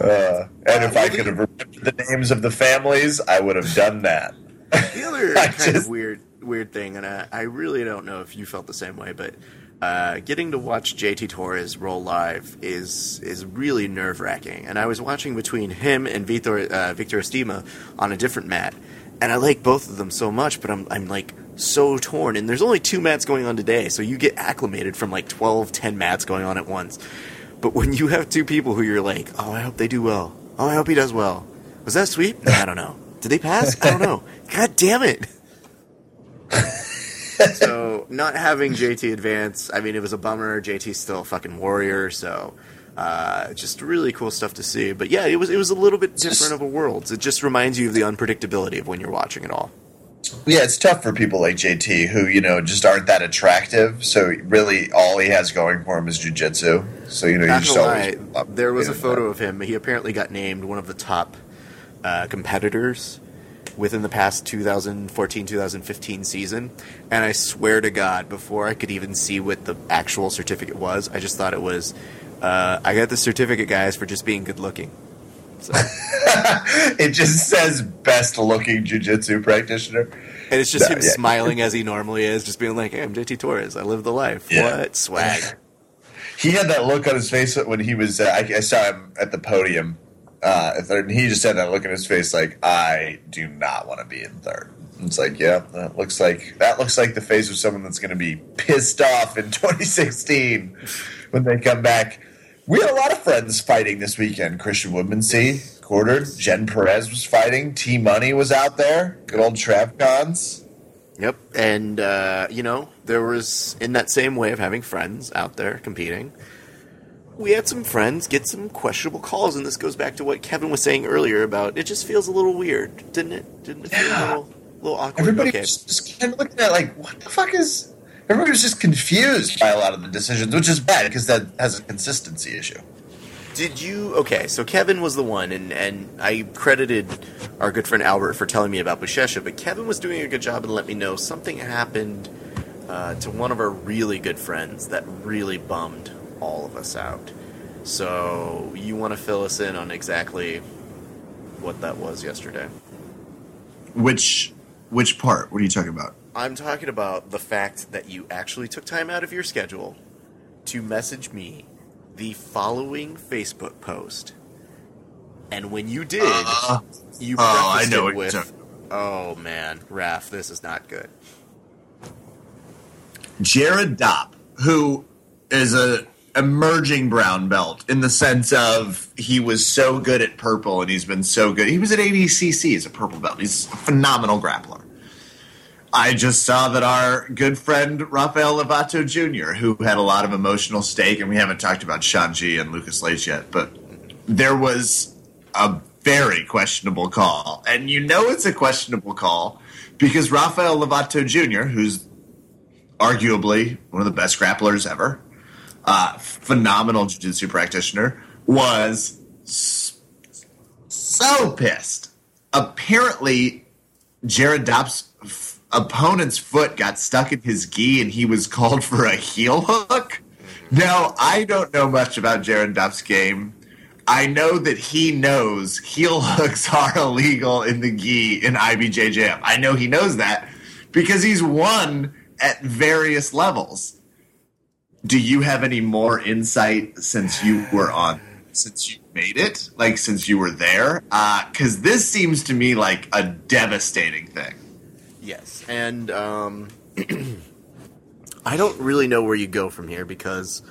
Uh, and if Uh, I could have remembered the names of the families, I would have done that. The other kind just- of weird weird thing, and I, I really don't know if you felt the same way, but uh, getting to watch JT Torres roll live is is really nerve wracking. And I was watching between him and Victor uh, Victor Estima on a different mat, and I like both of them so much, but I'm I'm like so torn. And there's only two mats going on today, so you get acclimated from like 12, 10 mats going on at once. But when you have two people who you're like, oh, I hope they do well. Oh, I hope he does well. Was that sweep? No, I don't know. Did they pass? I don't know. God damn it. so not having JT advance, I mean, it was a bummer. JT's still a fucking warrior, so uh, just really cool stuff to see. But yeah, it was it was a little bit different of a world. It just reminds you of the unpredictability of when you're watching it all. Yeah, it's tough for people like JT who, you know, just aren't that attractive. So really all he has going for him is jujitsu. So, you know, you just gonna always. lie, there was a photo of him. He apparently got named one of the top uh, competitors within the past 2014 2015 season. And I swear to God, before I could even see what the actual certificate was, I just thought it was uh, I got the certificate, guys, for just being good looking. So, it just says best looking jujitsu practitioner. and it's just No, him yeah. smiling as he normally is, just being like, hey, I'm JT Torres. I live the life. Yeah. What swag? He had that look on his face when he was. Uh, I, I saw him at the podium. Uh, third, and he just had that look in his face, like I do not want to be in third. And It's like, yeah, that looks like that looks like the face of someone that's going to be pissed off in 2016 when they come back. We had a lot of friends fighting this weekend. Christian Woodmansee quartered. Jen Perez was fighting. T Money was out there. Good old Trav Cons. Yep, and uh, you know there was in that same way of having friends out there competing. We had some friends get some questionable calls, and this goes back to what Kevin was saying earlier about it. Just feels a little weird, didn't it? Didn't it feel Yeah. a little, little awkward? Everybody okay. was just kind of looking at it like, what the fuck is. Everybody was just confused by a lot of the decisions, which is bad because that has a consistency issue. Did you? Okay, so Kevin was the one, and, and I credited our good friend Albert for telling me about Buchecha, but Kevin was doing a good job and let me know something happened uh, to one of our really good friends that really bummed all of us out. So you want to fill us in on exactly what that was yesterday? Which which part? What are you talking about? I'm talking about the fact that you actually took time out of your schedule to message me the following Facebook post. And when you did, Uh, you oh, I know it with, "Oh man, Raf, this is not good." Jared Dopp, who is a emerging brown belt in the sense of he was so good at purple and he's been so good. He was at ADCC as a purple belt. He's a phenomenal grappler. I just saw that our good friend Rafael Lovato Jr., who had a lot of emotional stake, and we haven't talked about Xande and Lucas Leite yet, but there was a very questionable call. And you know it's a questionable call because Rafael Lovato Jr., who's arguably one of the best grapplers ever, uh, phenomenal jiu-jitsu practitioner, was so pissed. Apparently, Jared Dopp's f- opponent's foot got stuck in his gi and he was called for a heel hook. Now, I don't know much about Jared Dopp's game. I know that he knows heel hooks are illegal in the gi in IBJJF. I know he knows that because he's won at various levels. Do you have any more insight since you were on, since you made it, like since you were there? Because this seems to me like a devastating thing. Yes, and um, I don't really know where you go from here because,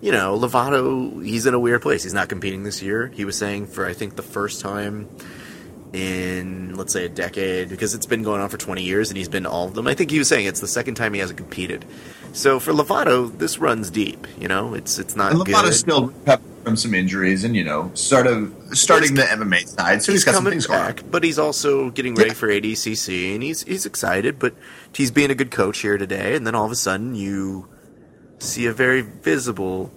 you know, Lovato, he's in a weird place. He's not competing this year. He was saying for, I think, the first time in, let's say, a decade, because it's been going on for 20 years and he's been all of them. I think he was saying it's the second time he hasn't competed. So for Lovato, this runs deep, you know? It's it's not And good. Lovato's still recovering from some injuries and, you know, sort of starting the MMA side. So he's got some coming back, but he's also getting ready Yeah. for ADCC, and he's he's excited. But he's being a good coach here today, and then all of a sudden you see a very visible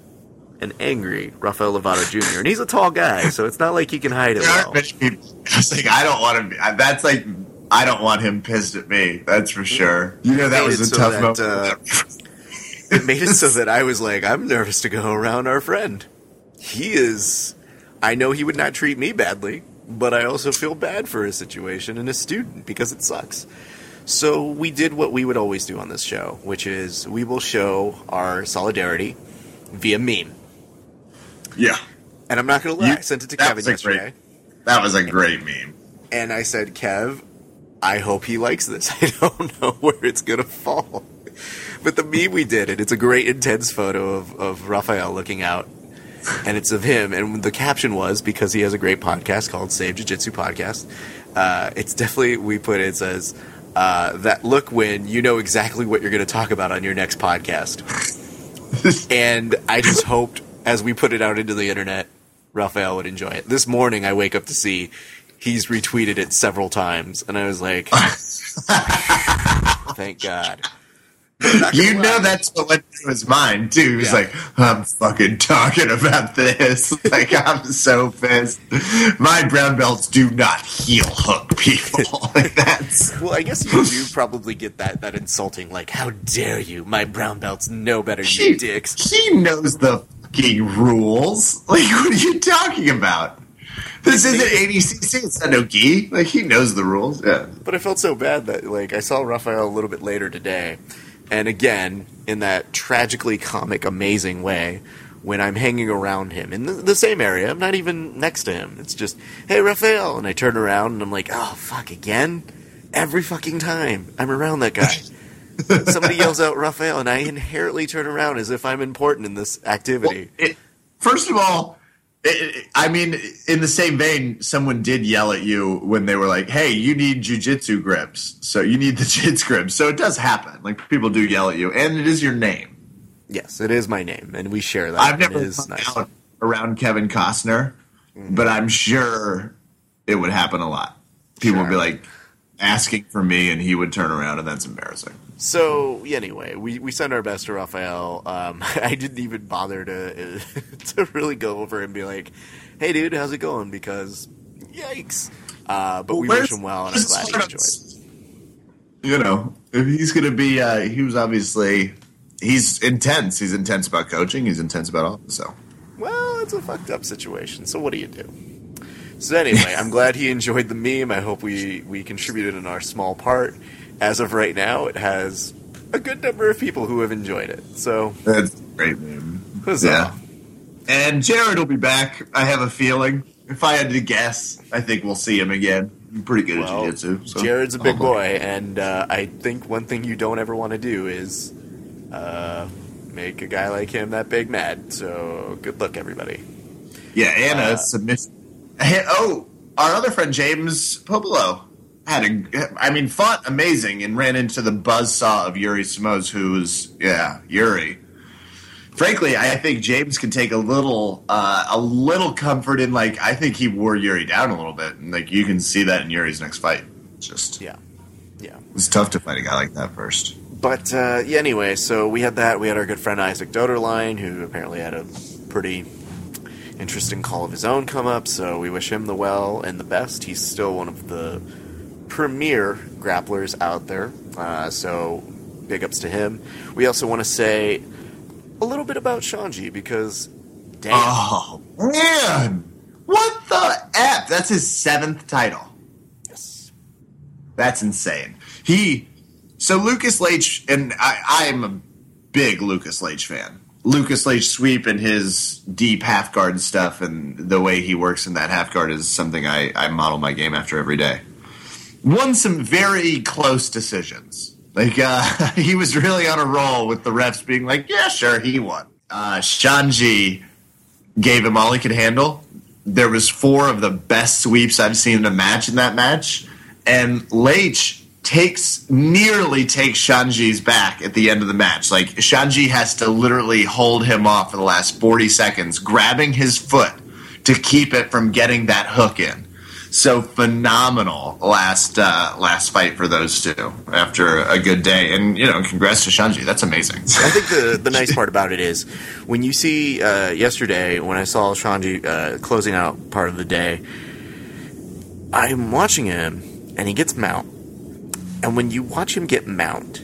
and angry Rafael Lovato Jr. and he's a tall guy, so it's not like he can hide it well. aren't many people. It's like, I don't want to be. That's like, I don't want him pissed at me. That's for sure. You know, that was a so tough that, moment. uh, It made it so that I was like, I'm nervous to go around our friend. He is. I know he would not treat me badly, but I also feel bad for his situation and his student because it sucks. So we did what we would always do on this show, which is we will show our solidarity via meme. yeah. And I'm not going to lie, You- I sent it to Kevin a great- That was a great meme. and I said, Kev, I hope he likes this. I don't know where it's going to fall. But the meme we did, and it's a great intense photo of, of Raphael looking out, and it's of him. And the caption was because he has a great podcast called Save Jiu Jitsu Podcast. Uh, it's definitely we put it, it says uh, that look when you know exactly what you're going to talk about on your next podcast. and I just hoped as we put it out into the internet, Raphael would enjoy it. This morning, I wake up to see he's retweeted it several times, and I was like, thank God. But I'm not gonna You know that's what went through his mind too. He was Yeah. like, "I'm fucking talking about this. Like, I'm so pissed. My brown belts do not heel hook people. like that's Well, I guess you do probably get that that insulting, like, "How dare you? My brown belts know better, you dicks." he knows the fucking rules. Like, what are you talking about? This isn't ADCC. It's not no gi. Like, he knows the rules. Yeah. But I felt so bad that like I saw Raphael a little bit later today, and again in that tragically comic, amazing way. When I'm hanging around him in the, the same area, I'm not even next to him. It's just, "Hey, Raphael," and I turn around and I'm like, "Oh fuck again!" Every fucking time I'm around that guy, somebody yells out Raphael, and I inherently turn around as if I'm important in this activity. Well, it, first of all, it, I mean, in the same vein, someone did yell at you when they were like, "Hey, you need jujitsu grips, so you need the jits grips." So it does happen. Like people do yell at you, and it is your name. Yes, it is my name, and we share that. I've never it nice. out around Kevin Costner, mm-hmm. but I'm sure it would happen a lot. People would be like asking for me, and he would turn around, and that's embarrassing. So anyway, we, we send our best to Raphael. Um, I didn't even bother to to really go over and be like, "Hey, dude, how's it going?" Because yikes. Uh, but we wish him well, and I'm glad he enjoyed. You know, if he's going to be, uh, he was obviously he's intense. He's intense about coaching. He's intense about all. So Well, it's a fucked up situation. So what do you do? So anyway, I'm glad he enjoyed the meme. I hope we we contributed in our small part. As of right now, it has a good number of people who have enjoyed it. So that's great name. huzzah. Yeah. And Jared will be back. I have a feeling. If I had to guess, I think we'll see him again. I'm pretty good Well, at jiu-jitsu. So. Jared's a big Oh, boy, and uh, I think one thing you don't ever want to do is uh, make a guy like him that big mad. So good luck, everybody. Yeah, and Uh, a submission. Oh, our other friend James Puopolo had a, I mean, fought amazing and ran into the buzzsaw of Yuri Simoes, who's yeah, Yuri. Frankly, I think James can take a little, uh, a little comfort in like I think he wore Yuri down a little bit, and like you can see that in Yuri's next fight. Just Yeah, yeah. it's tough to fight a guy like that first. But uh, yeah, anyway, so we had that. We had our good friend Isaac Doederlein, who apparently had a pretty interesting call of his own come up. So we wish him the well and the best. He's still one of the premier grapplers out there. Uh, so big ups to him. We also want to say a little bit about Xande because, damn, Oh man, what the f? That's his seventh title. yes. That's insane. He so Lucas Leite and I I'm a big Lucas Leite fan. Lucas Leite sweep and his deep half guard stuff and the way he works in that half guard is something I, I model my game after every day. Won some very close decisions. Like uh, he was really on a roll with the refs being like, yeah, sure, he won. Uh, Xande gave him all he could handle. There was four of the best sweeps I've seen in a match in that match, and Leite takes nearly takes Xande's back at the end of the match. Like Xande has to literally hold him off for the last forty seconds, grabbing his foot to keep it from getting that hook in. So phenomenal last uh, last fight for those two after a good day, and you know, congrats to Xande. That's amazing. I think the, the nice part about it is when you see uh, yesterday when I saw Xande uh, closing out part of the day, I'm watching him and he gets mount. And when you watch him get mount,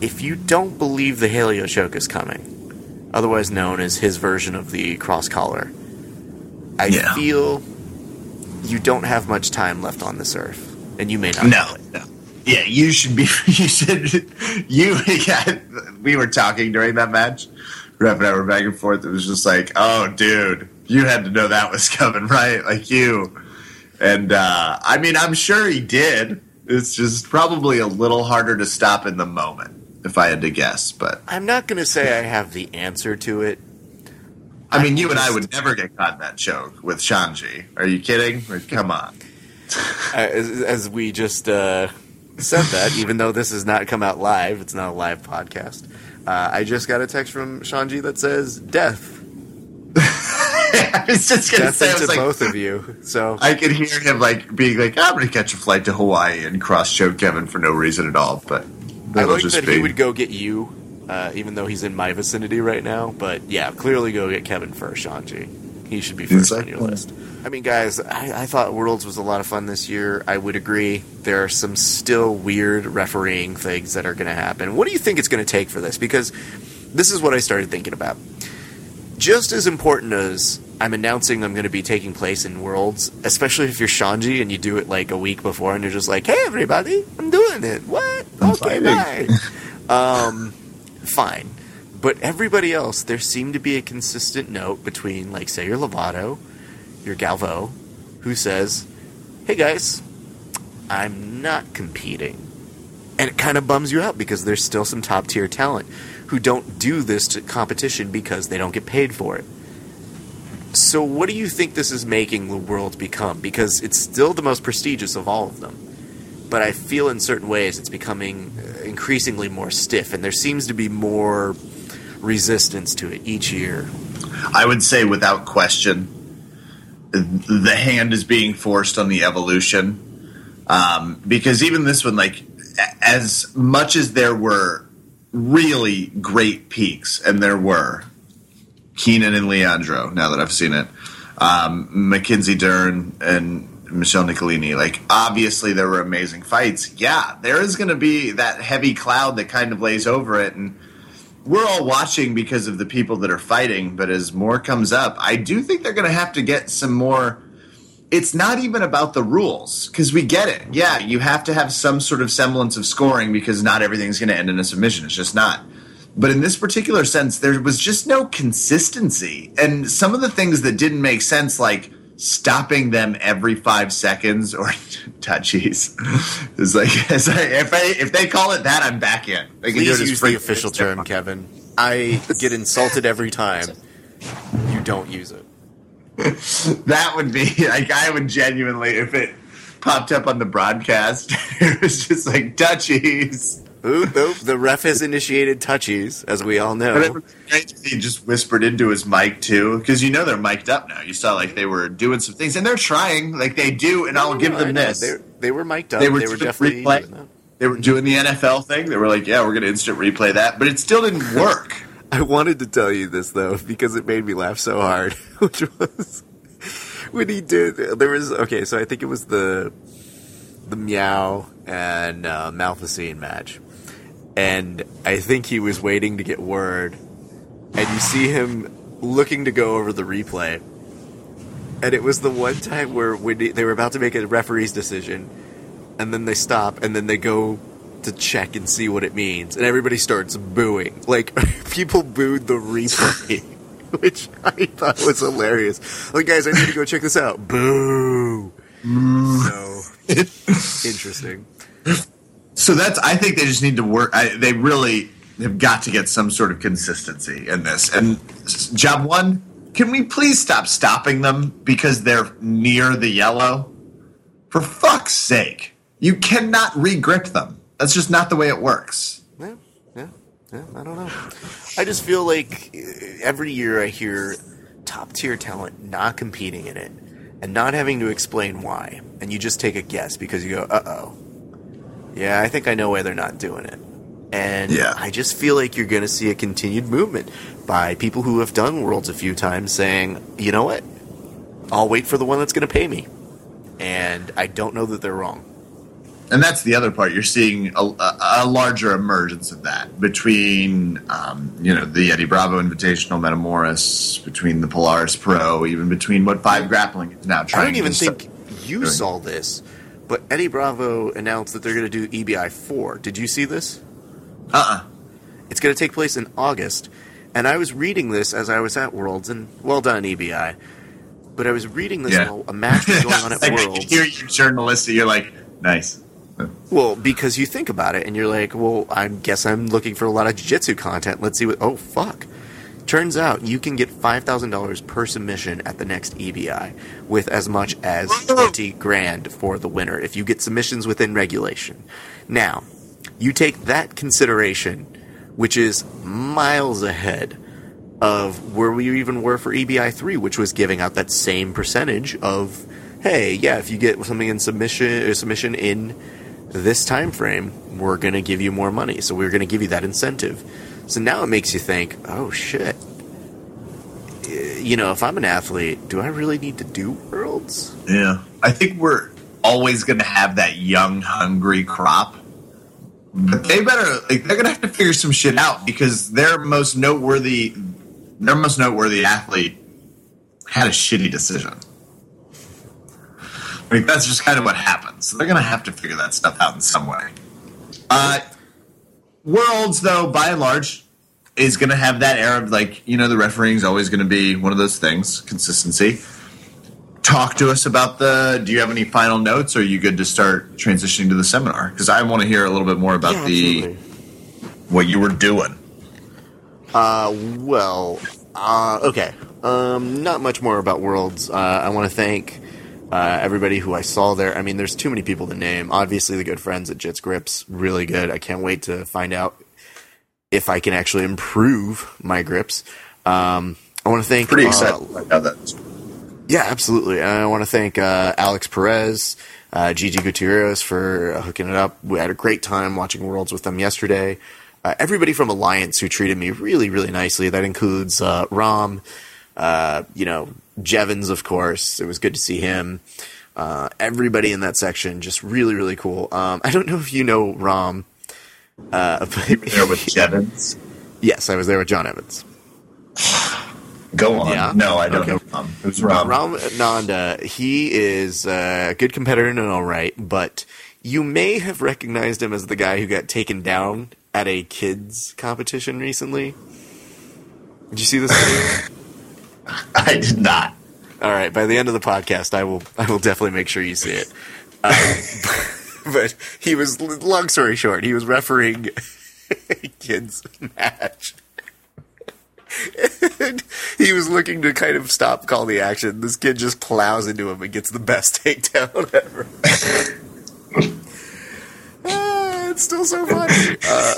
if you don't believe the choke is coming, otherwise known as his version of the cross collar, I Yeah. feel you don't have much time left on this earth, and you may not. No, know no. Yeah, you should be. You should. You. Yeah, we were talking during that match. Rep and I were back and forth. It was just like, oh, dude, you had to know that was coming, right? Like you. And uh, I mean, I'm sure he did. It's just probably a little harder to stop in the moment, if I had to guess. But I'm not going to say I have the answer to it. I mean, you and I would never get caught in that choke with Xande. Are you kidding? Like, come on. As, as we just uh, said that, even though this has not come out live, it's not a live podcast. Uh, I just got a text from Xande that says death. I was just gonna Death say, was like, both of you. So I could hear him like being like, "I'm going to catch a flight to Hawaii and cross choke Kevin for no reason at all." But I like just that be. he would go get you, uh, even though he's in my vicinity right now. But yeah, clearly go get Kevin first, Xande. He should be first on your list. I mean, guys, I, I thought Worlds was a lot of fun this year. I would agree. There are some still weird refereeing things that are going to happen. What do you think it's going to take for this? Because this is what I started thinking about. Just as important as I'm announcing I'm going to be taking place in Worlds, especially if you're Xande and you do it like a week before and you're just like, hey, everybody, I'm doing it. What? I'm okay, fighting." bye. um, fine. But everybody else, there seemed to be a consistent note between, like, say, your Lovato, your Galvo, who says, hey guys, I'm not competing. And it kind of bums you out because there's still some top tier talent who don't do this to competition because they don't get paid for it. So, what do you think this is making the world become? Because it's still the most prestigious of all of them. But I feel in certain ways it's becoming uh, increasingly more stiff, and there seems to be more resistance to it each year. I would say without question, the hand is being forced on the evolution. Um, because even this one, like, as much as there were really great peaks, and there were Keenan and Leandro, now that I've seen it, um, Mackenzie Dern and Michelle Nicolini, like, obviously there were amazing fights. Yeah, there is going to be that heavy cloud that kind of lays over it. And we're all watching because of the people that are fighting, but as more comes up, I do think they're going to have to get some more. It's not even about the rules because we get it. Yeah, you have to have some sort of semblance of scoring because not everything's going to end in a submission. It's just not. But in this particular sense, there was just no consistency. And some of the things that didn't make sense, like stopping them every five seconds or touchies is like if I, if they call it that, I'm back in. They can Please use the official term, Kevin. I get insulted every time you don't use it. that would be like I would genuinely if it popped up on the broadcast. it was just like touchies. Oop, oop, the ref has initiated touchies, as we all know. He just whispered into his mic too, because you know they're mic'd up now. You saw like they were doing some things, and they're trying, like they do. And I'll give them this: they, they were mic'd up. They were, they were definitely replay. They were doing the NFL thing. They were like, "Yeah, we're going to instant replay that," but it still didn't work. I wanted to tell you this though because it made me laugh so hard, which was when he did. There was okay, so I think it was the the Miyao and uh, match and I think he was waiting to get word. And you see him looking to go over the replay. And it was the one time where when they were about to make a referee's decision, and then they stop, and then they go to check and see what it means, and everybody starts booing. Like people booed the replay, which I thought was hilarious. Like, guys, I need to go check this out. Boo. so interesting. So that's. I think they just need to work. I, they really have got to get some sort of consistency in this. And job one, can we please stop stopping them because they're near the yellow? For fuck's sake, you cannot regrip them. That's just not the way it works. Yeah, yeah, yeah. I don't know. I just feel like every year I hear top tier talent not competing in it and not having to explain why, and you just take a guess because you go, "Uh oh." Yeah, I think I know why they're not doing it. And yeah. I just feel like you're going to see a continued movement by people who have done Worlds a few times saying, you know what? I'll wait for the one that's going to pay me. And I don't know that they're wrong. And that's the other part. You're seeing a, a, a larger emergence of that between, um, you know, the Eddie Bravo Invitational Metamoris, between the Polaris Pro, even between what Five Grappling is now trying. I don't even think you doing. saw this but Eddie Bravo announced that they're going to do EBI 4. Did you see this? Uh uh-uh. uh It's going to take place in August. And I was reading this as I was at Worlds, and well done, EBI. But I was reading this yeah. while a match was going on at Worlds. Hear you journalist, you're like, nice. Well, because you think about it, and you're like, well, I guess I'm looking for a lot of jiu-jitsu content. Let's see what. Oh, fuck. Turns out you can get $5,000 per submission at the next EBI with as much as 20 grand for the winner if you get submissions within regulation. Now, you take that consideration, which is miles ahead of where we even were for EBI 3, which was giving out that same percentage of, hey, yeah, if you get something in submission, uh, submission in this time frame, we're going to give you more money. So we're going to give you that incentive. So now it makes you think, oh shit. You know, if I'm an athlete, do I really need to do worlds? Yeah. I think we're always going to have that young, hungry crop. But they better, like, they're going to have to figure some shit out because their most noteworthy, their most noteworthy athlete had a shitty decision. Like, that's just kind of what happens. So they're going to have to figure that stuff out in some way. Uh, Worlds, though, by and large, is going to have that air of like, you know, the refereeing is always going to be one of those things, consistency. Talk to us about the. Do you have any final notes, or are you good to start transitioning to the seminar? Because I want to hear a little bit more about yeah, the what you were doing. Uh, well, uh, okay. Um, not much more about Worlds. Uh, I want to thank uh, everybody who I saw there. I mean, there's too many people to name. Obviously, the good friends at Jits Grips, really good. I can't wait to find out if I can actually improve my grips. Um, I want to thank Pretty uh, excited about how that's yeah, absolutely. And I want to thank uh, Alex Perez, uh, Gigi Gutierrez for uh, hooking it up. We had a great time watching Worlds with them yesterday. Uh, everybody from Alliance who treated me really, really nicely. That includes uh, Rom, uh, you know, Jevons, of course. It was good to see him. Uh, everybody in that section, just really, really cool. Um, I don't know if you know Rom. Uh, but there with Jevons. yes, I was there with John Evans. Go on. Yeah? No, I don't Okay. know Rom. Who's Rom? Ram Nanda, he is a good competitor and all right, but you may have recognized him as the guy who got taken down at a kids competition recently. Did you see this? I did not. all right, by the end of the podcast, I will I will definitely make sure you see it. Um, but he was long story short, he was refereeing kids match. And he was looking to kind of stop call the action. This kid just plows into him and gets the best takedown ever. Ah, it's still so funny. Uh,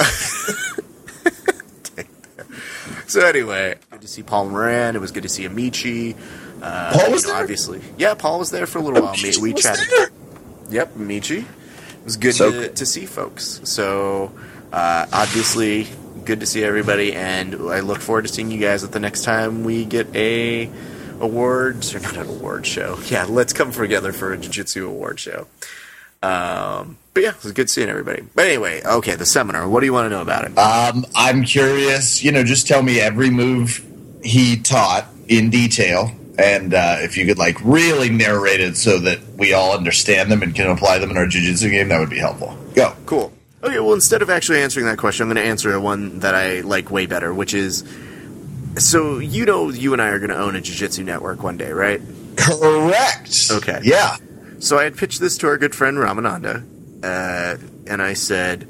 so anyway, good to see Paul Moran. It was good to see Amici. Uh, Paul was you know, there? Obviously, yeah. Paul was there for a little while. We, chatted. there? Yep, Michi. It was good So to, to see folks. So, uh, obviously, good to see everybody, and I look forward to seeing you guys at the next time we get a awards or not an award show. Yeah, let's come together for a jiu-jitsu award show. Um, but yeah, it was good seeing everybody. But anyway, okay, the seminar. What do you want to know about it? Um, I'm curious. You know, just tell me every move he taught in detail, and uh, if you could like really narrate it so that we all understand them and can apply them in our jiu-jitsu game, that would be helpful. Go. Cool. Okay, well, instead of actually answering that question, I'm going to answer one that I like way better, which is so you know, you and I are going to own a jiu-jitsu network one day, right? Correct. Okay. Yeah. So I had pitched this to our good friend Ramananda, uh, and I said,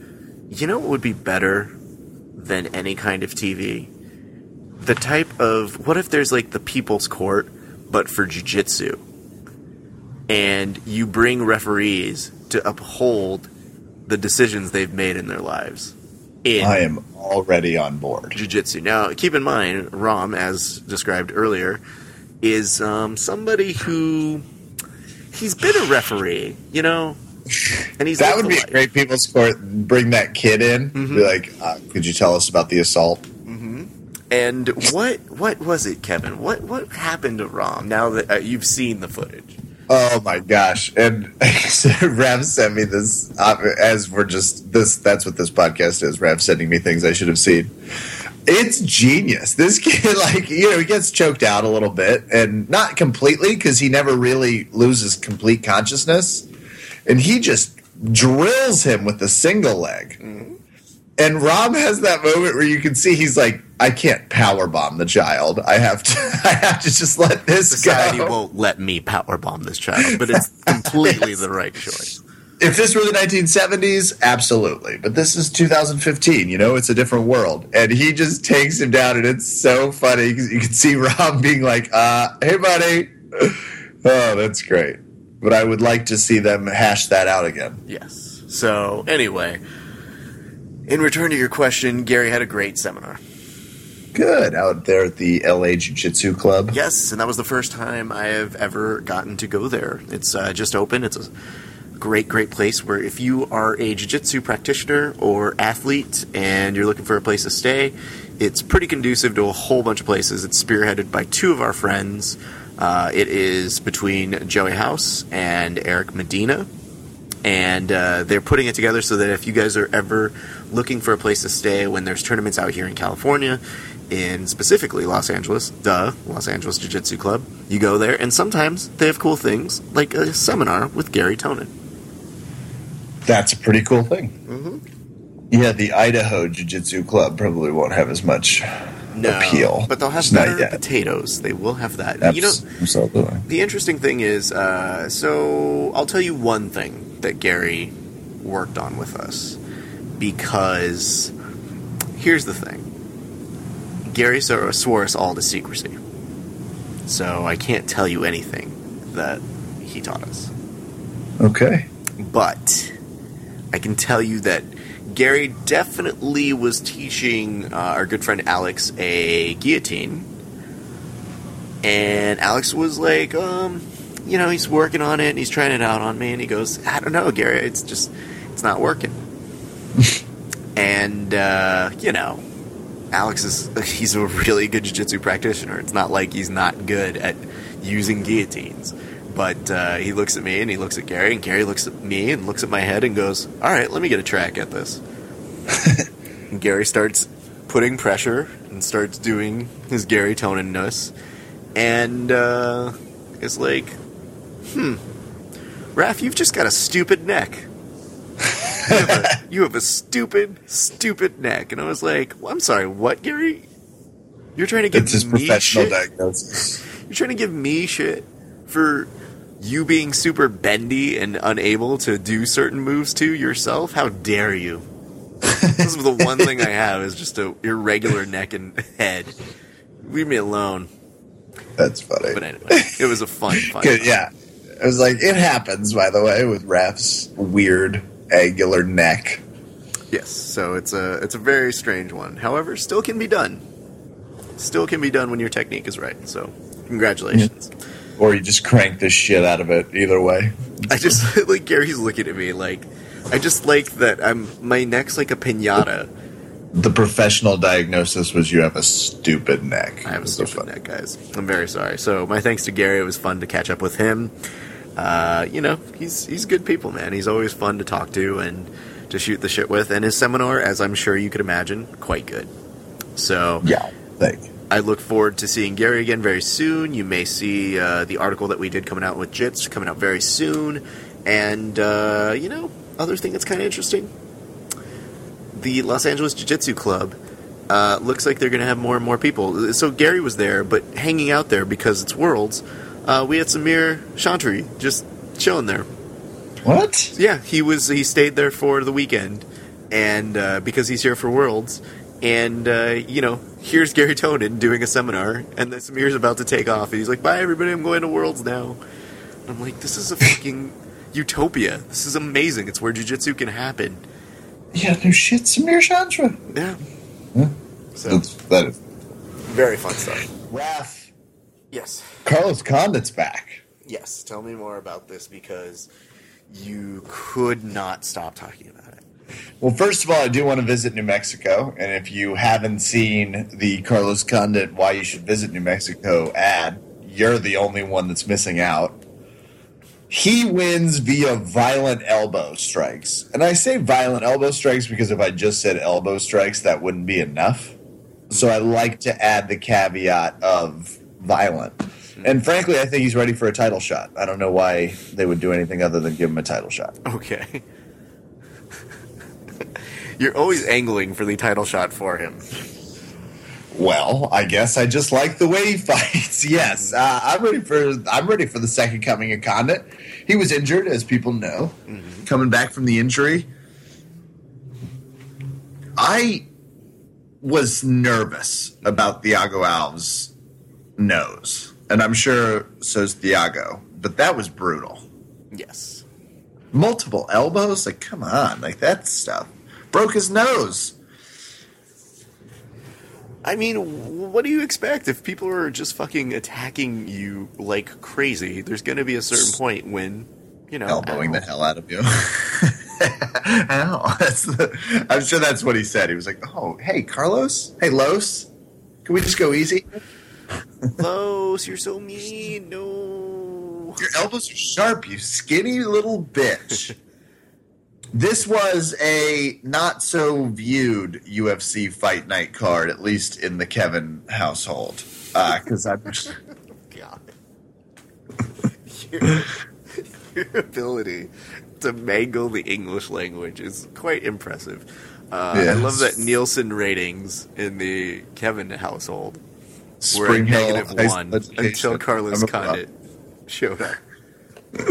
you know what would be better than any kind of TV? The type of what if there's like the People's Court, but for jiu-jitsu, and you bring referees to uphold the decisions they've made in their lives. In I am already on board. jiu-jitsu. Now, keep in mind, Ram, as described earlier, is um, somebody who he's been a referee, you know, and he's That would be a great people's court. Bring that kid in. Mm-hmm. Be like, uh, could you tell us about the assault? And what what was it, Kevin? What what happened to Ram? Now that uh, you've seen the footage, Oh my gosh! And Rav sent me this uh, as we're just this. That's what this podcast is. Rav sending me things I should have seen. It's genius. This kid, like you know, he gets choked out a little bit, and not completely because he never really loses complete consciousness, and he just drills him with a single leg. And Rob has that moment where you can see he's like, I can't power bomb the child. I have to. I have to just let this society go. won't let me power bomb this child, but it's completely the right choice. if this were the 1970s, absolutely. But this is 2015. You know, it's a different world, and he just takes him down, and it's so funny you can see Rob being like, uh, "Hey, buddy." Oh, that's great. But I would like to see them hash that out again. Yes. So anyway, in return to your question, Gary had a great seminar. Good out there at the LA Jiu Jitsu Club. Yes, and that was the first time I have ever gotten to go there. It's uh, just open. It's a great, great place where if you are a jiu-jitsu practitioner or athlete and you're looking for a place to stay, it's pretty conducive to a whole bunch of places. It's spearheaded by two of our friends. Uh, it is between Joey House and Eric Medina. And uh, they're putting it together so that if you guys are ever looking for a place to stay when there's tournaments out here in California, in specifically Los Angeles, duh, Los Angeles Jiu Jitsu Club, you go there, and sometimes they have cool things like a seminar with Gary Tonon. That's a pretty cool thing. Mm-hmm. Yeah, the Idaho Jiu Jitsu Club probably won't have as much No, appeal. but they'll have Just better potatoes. They will have that. You know, absolutely. the interesting thing is, uh, so I'll tell you one thing that Gary worked on with us because here's the thing. Gary swore us all to secrecy, so I can't tell you anything that he taught us. Okay. But I can tell you that Gary definitely was teaching uh, our good friend Alex a guillotine, and Alex was like, um, you know, he's working on it and he's trying it out on me, and he goes, I don't know, Gary, it's just, it's not working. and uh, you know, Alex is he's a really good jiu-jitsu practitioner. It's not like he's not good at using guillotines. But uh, he looks at me and he looks at Gary, and Gary looks at me and looks at my head and goes, "All right, let me get a track at this." and Gary starts putting pressure and starts doing his Gary Tonenness, and uh, it's like, "Hmm, Raph, you've just got a stupid neck." you, have a, you have a stupid, stupid neck. And I was like, well, I'm sorry, what, Gary? You're trying to give his me professional shit? diagnosis. You're trying to give me shit for you being super bendy and unable to do certain moves to yourself? How dare you? this is the one thing I have is just a irregular neck and head. Leave me alone. That's funny. But anyway, it was a fun, fun. Yeah. It was like it happens, by the way, with Raph's weird angular neck. Yes, so it's a it's a very strange one. However, still can be done. Still can be done when your technique is right. So, congratulations. Or you just crank the shit out of it. Either way. I just like Gary's looking at me like I just like that I'm my neck's like a pinata. The professional diagnosis was you have a stupid neck. I have a so stupid funny. neck, guys. I'm very sorry. So my thanks to Gary. It was fun to catch up with him. Uh, you know, he's he's good people, man. He's always fun to talk to and to shoot the shit with. And his seminar, as I'm sure you could imagine, quite good. So Yeah. Thank you. I look forward to seeing Gary again very soon. You may see uh, the article that we did coming out with Jits coming out very soon. And, uh, you know, other thing that's kind of interesting the Los Angeles Jiu Jitsu Club uh, looks like they're going to have more and more people. So Gary was there, but hanging out there because it's Worlds, uh, we had Samir Chantre just chilling there. What? Yeah, he was. He stayed there for the weekend, and uh, because he's here for Worlds, and uh, you know, here's Gary Tonon doing a seminar, and then Samir's about to take off, and he's like, "Bye, everybody, I'm going to Worlds now." I'm like, "This is a fucking utopia. This is amazing. It's where jujitsu can happen." Yeah, no shit, Samir Chantre. Yeah. Yeah. So That's, that is. very fun stuff. Raph, Yes. Carlos Condit's back. Yes. Tell me more about this because you could not stop talking about it. Well, first of all, I do want to visit New Mexico, and if you haven't seen the Carlos Condit "Why You Should Visit New Mexico" ad, you're the only one that's missing out. He wins via violent elbow strikes, and I say violent elbow strikes because if I just said elbow strikes, that wouldn't be enough. So I like to add the caveat of violent. Hmm. And frankly, I think he's ready for a title shot. I don't know why they would do anything other than give him a title shot. Okay. You're always angling for the title shot for him. Well, I guess I just like the way he fights. Yes, uh, I'm ready for I'm ready for the second coming of Condit. He was injured, as people know, coming back from the injury. I was nervous about Thiago Alves' nose, and I'm sure so's Thiago. But that was brutal. Yes. Multiple elbows, like come on, like that stuff broke his nose. I mean, what do you expect if people are just fucking attacking you like crazy? There's going to be a certain point when, you know, elbowing ow. the hell out of you. Ow. That's the, I'm sure that's what he said. He was like, "Oh, hey, Carlos. Hey, Los. Can we just go easy? Los, you're so mean. No. Your elbows are sharp, you skinny little bitch." this was a not so viewed UFC fight night card, at least in the Kevin household, because I'm. Just... God. your, your ability to mangle the English language is quite impressive. Uh, I love that Nielsen ratings in the Kevin household were at Spring negative one until Carlos Condit showed up.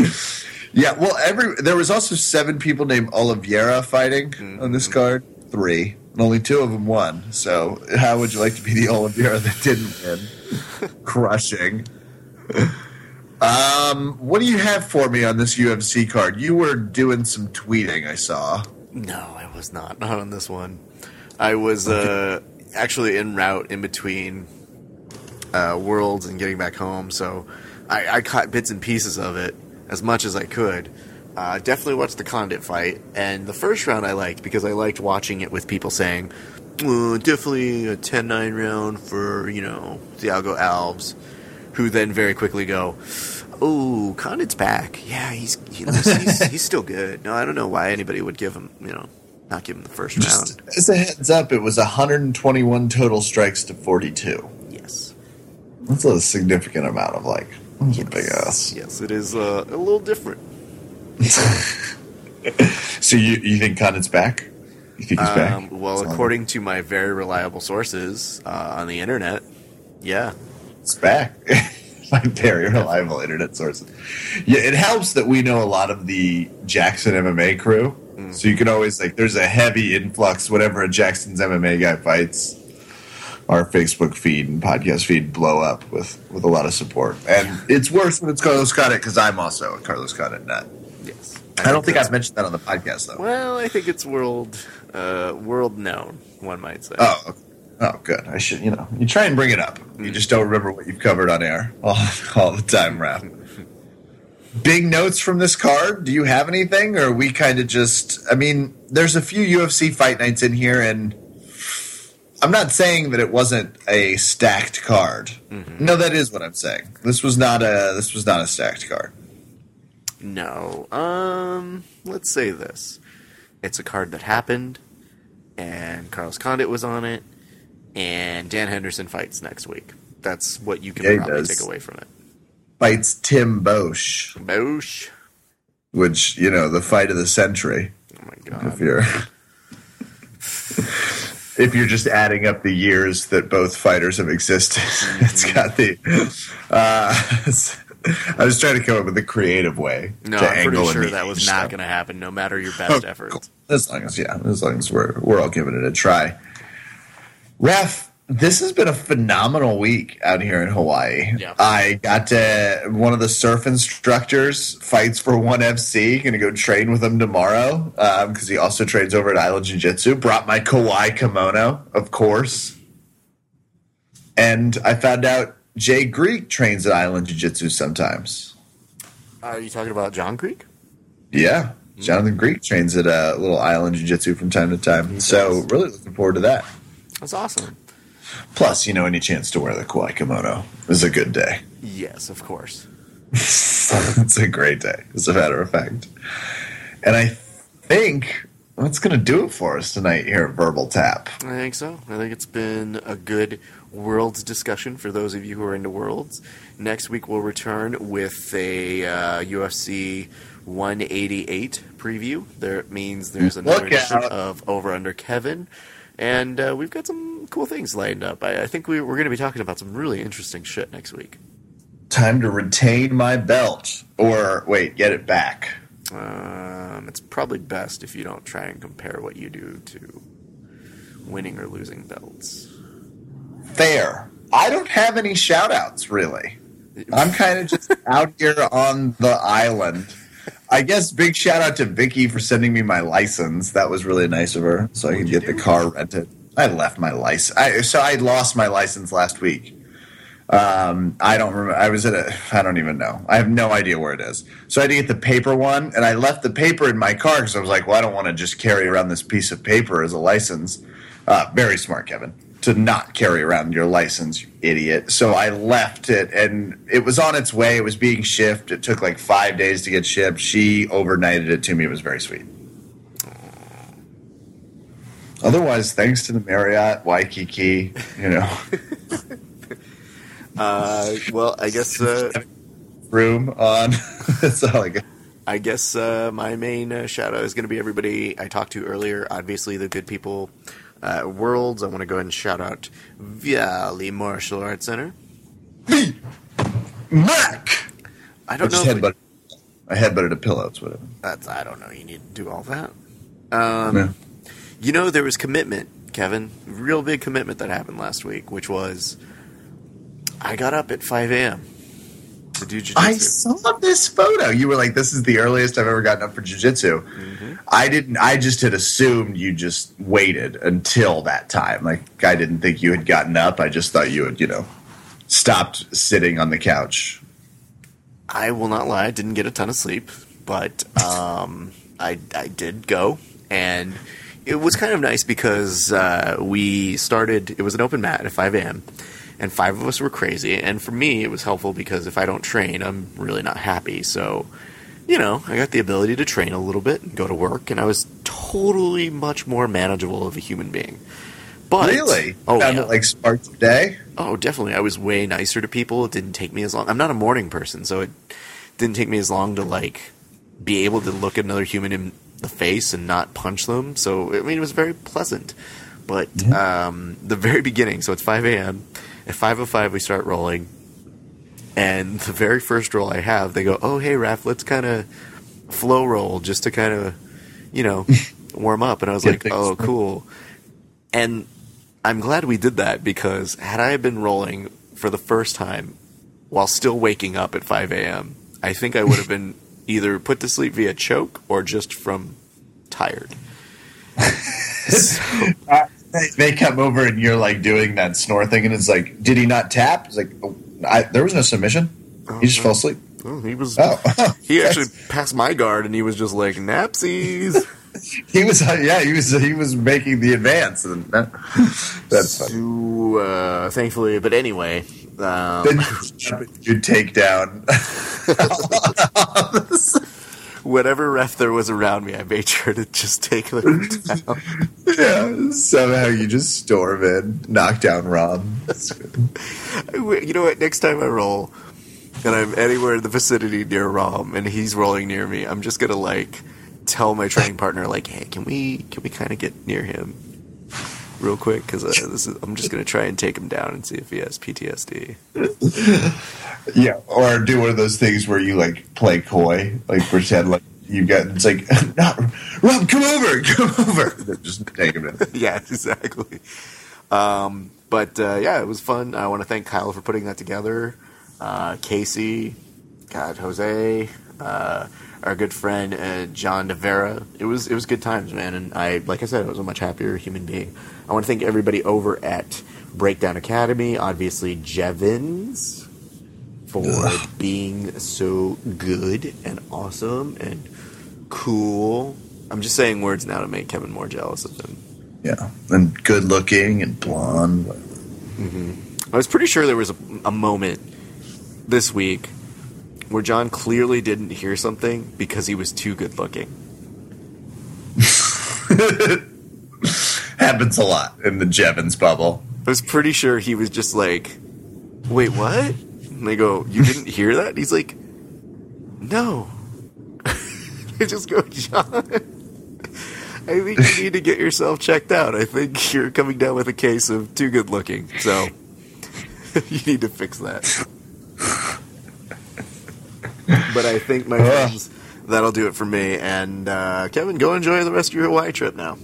Yeah, well, every there was also seven people named Oliveira fighting Mm-hmm. on this card. Three, and only two of them won. So, how would you like to be the Oliveira that didn't win? Crushing. Um, what do you have for me on this UFC card? You were doing some tweeting, I saw. No, I was not. Not on this one. I was uh, actually en route in between uh, worlds and getting back home, so I, I caught bits and pieces of it as much as I could. Uh, definitely watched the Condit fight, and the first round I liked because I liked watching it with people saying, "Uh, definitely a 10-9 round for, you know, Thiago Alves, who then very quickly go, oh, Condit's back. Yeah, he's, he looks, he's, he's still good. No, I don't know why anybody would give him, you know, not give him the first Just round. as a heads up, it was 121 total strikes to 42. Yes. That's a significant amount of like. That's a big ass. Yes, it is uh, a little different. So you you think Condit's back? You think he's back? Um, well, Sounds- according to my very reliable sources uh, on the internet, yeah. It's back. My very reliable internet sources. Yeah, it helps that we know a lot of the Jackson MMA crew. Mm. So you can always like there's a heavy influx whenever a Jackson's MMA guy fights. Our Facebook feed and podcast feed blow up with with a lot of support, and it's worse when it's Carlos Condit because I'm also a Carlos Condit nut. Yes. I don't think I've mentioned that on the podcast though. Well, I think it's world uh, world known, one might say. Oh, okay. oh, good. I should, you know, you try and bring it up. You just don't remember what you've covered on air all, all the time, Raph. Big notes from this card. Do you have anything, or we kind of just? I mean, there's a few UFC fight nights in here, and I'm not saying that it wasn't a stacked card. No, that is what I'm saying. This was not a. This was not a stacked card. No. Um, let's say this. It's a card that happened, and Carlos Condit was on it, and Dan Henderson fights next week. That's what you can Yeah, probably take away from it. Fights Tim Boetsch, Boosh. which you know the fight of the century. Oh my god. if you're if you're just adding up the years that both fighters have existed it's got the uh, i was trying to come up with a creative way No, to I'm pretty sure that was not going to happen, no matter your best Oh, efforts. cool. as long as yeah as long as we're we're all giving it a try ref this has been a phenomenal week out here in Hawaii. Yeah. I got to one of the surf instructors fights for one FC. Going to go train with him tomorrow um, because he also trains over at Island Jiu Jitsu. Brought my kawaii kimono, of course, and I found out Jay Greek trains at Island Jiu Jitsu sometimes. Are you talking about John Creek? Yeah, hmm. Jonathan Greek trains at a little Island Jiu Jitsu from time to time. So does. really looking forward to that. That's awesome. Plus, you know, any chance to wear the kawaii kimono is a good day. Yes, of course. it's a great day, as a matter of fact. And I think that's going to do it for us tonight here at Verbal Tap. I think so. I think it's been a good worlds discussion for those of you who are into worlds. Next week we'll return with a uh, UFC 188 preview. There means there's another edition of Over Under Kevin, and uh, we've got some cool things lined up. I, I think we, we're going to be talking about some really interesting shit next week. Time to retain my belt. Or, wait, get it back. Um, it's probably best if you don't try and compare what you do to winning or losing belts. Fair. I don't have any shout outs, really. I'm kind of just out here on the island. I guess big shout out to Vicky for sending me my license. That was really nice of her, so I could get the car rented. I left my license. I, so I lost my license last week. Um, I don't remember. I was at a. I don't even know. I have no idea where it is. So I had to get the paper one, and I left the paper in my car because I was like, well, I don't want to just carry around this piece of paper as a license. Uh, very smart, Kevin, to not carry around your license, you idiot. So I left it, and it was on its way. It was being shipped. It took like five days to get shipped. She overnighted it to me. It was very sweet. Otherwise, thanks to the Marriott Waikiki, you know, Uh, well, I guess uh, room on. That's all I got. I guess uh, my main uh, shout out is going to be everybody I talked to earlier. Obviously, the good people at Worlds. I want to go ahead and shout out Viali Martial Arts Center. Mac. I I don't know. just If we- headbutted. I headbutted a pillow. It's whatever. that's I don't know. You need to do all that. Um, Yeah. You know, there was commitment, Kevin. Real big commitment that happened last week, which was I got up at 5 a.m. to do jujitsu. I saw this photo. You were like, "This is the earliest I've ever gotten up for jujitsu." Mm-hmm. I didn't. I just had assumed you just waited until that time. Like, I didn't think you had gotten up. I just thought you had, you know, stopped sitting on the couch. I will not lie, I didn't get a ton of sleep, but um, I, I did go, and it was kind of nice because uh, we started, it was an open mat at 5 a.m., and five of us were crazy, and for me, it was helpful because if I don't train, I'm really not happy, so, you know, I got the ability to train a little bit and go to work, and I was totally much more manageable of a human being. But, really? Oh, Found yeah. it like sparked the day. Oh, definitely. I was way nicer to people. It didn't take me as long. I'm not a morning person, so it didn't take me as long to like be able to look at another human in the face and not punch them. So I mean, it was very pleasant. But um, the very beginning, so it's 5 a.m. At 5:05, we start rolling, and the very first roll I have, they go, "Oh, hey, Raph, let's kind of flow roll just to kind of, you know, warm up." And I was Get like, things "Oh, cool." And I'm glad we did that because had I been rolling for the first time while still waking up at 5 a.m., I think I would have been either put to sleep via choke or just from tired. so, Uh, they- come over and you're like doing that snore thing, and it's like, did he not tap? It's like, oh, I, there was no submission. He just fell asleep. well, he was Oh, he actually passed my guard and he was just like napsies. he was, uh, yeah, he was, he was making the advance, and that, that's so, uh, thankfully, but anyway, um, Then you take down. Whatever ref there was around me, I made sure to just take them down. yeah, somehow you just storm in, knock down Rob. You know what? Next time I roll, and I'm anywhere in the vicinity near Rom, and he's rolling near me, I'm just gonna like tell my training partner, like, "Hey, can we can we kind of get near him real quick? Because uh, I'm just gonna try and take him down and see if he has PTSD." Yeah, or do one of those things where you like play coy, like pretend like you've got. It's like, no, Rob, come over, come over. Just take him in. yeah, exactly. Um, but uh, yeah, it was fun. I want to thank Kyle for putting that together. Uh, Casey, God, Jose, uh, our good friend uh, John Devera. It was it was good times, man. And I, like I said, I was a much happier human being. I want to thank everybody over at Breakdown Academy. Obviously, Jevons for Ugh. being so good and awesome and cool. I'm just saying words now to make Kevin more jealous of him. Yeah, and good looking and blonde. I was pretty sure there was a, a moment this week where John clearly didn't hear something because he was too good looking. Happens a lot in the Jevons bubble. I was pretty sure he was just like, "Wait, what?" And they go, "You didn't hear that?" And he's like, "No." I just go, John. I think you need to get yourself checked out. I think you're coming down with a case of too good looking. So you need to fix that. But I think, my friends, that'll do it for me. And uh, Kevin, go enjoy the rest of your Hawaii trip now.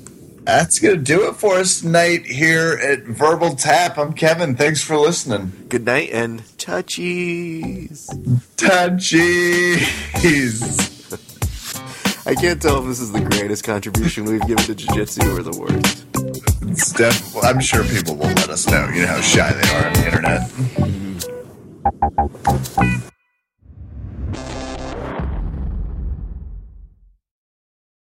That's gonna do it for us tonight here at Verbal Tap. I'm Kevin. Thanks for listening. Good night and touchies. Touchies. I can't tell if this is the greatest contribution we've given to jiu-jitsu or the worst. It's def- I'm sure people will let us know. You know how shy they are on the internet.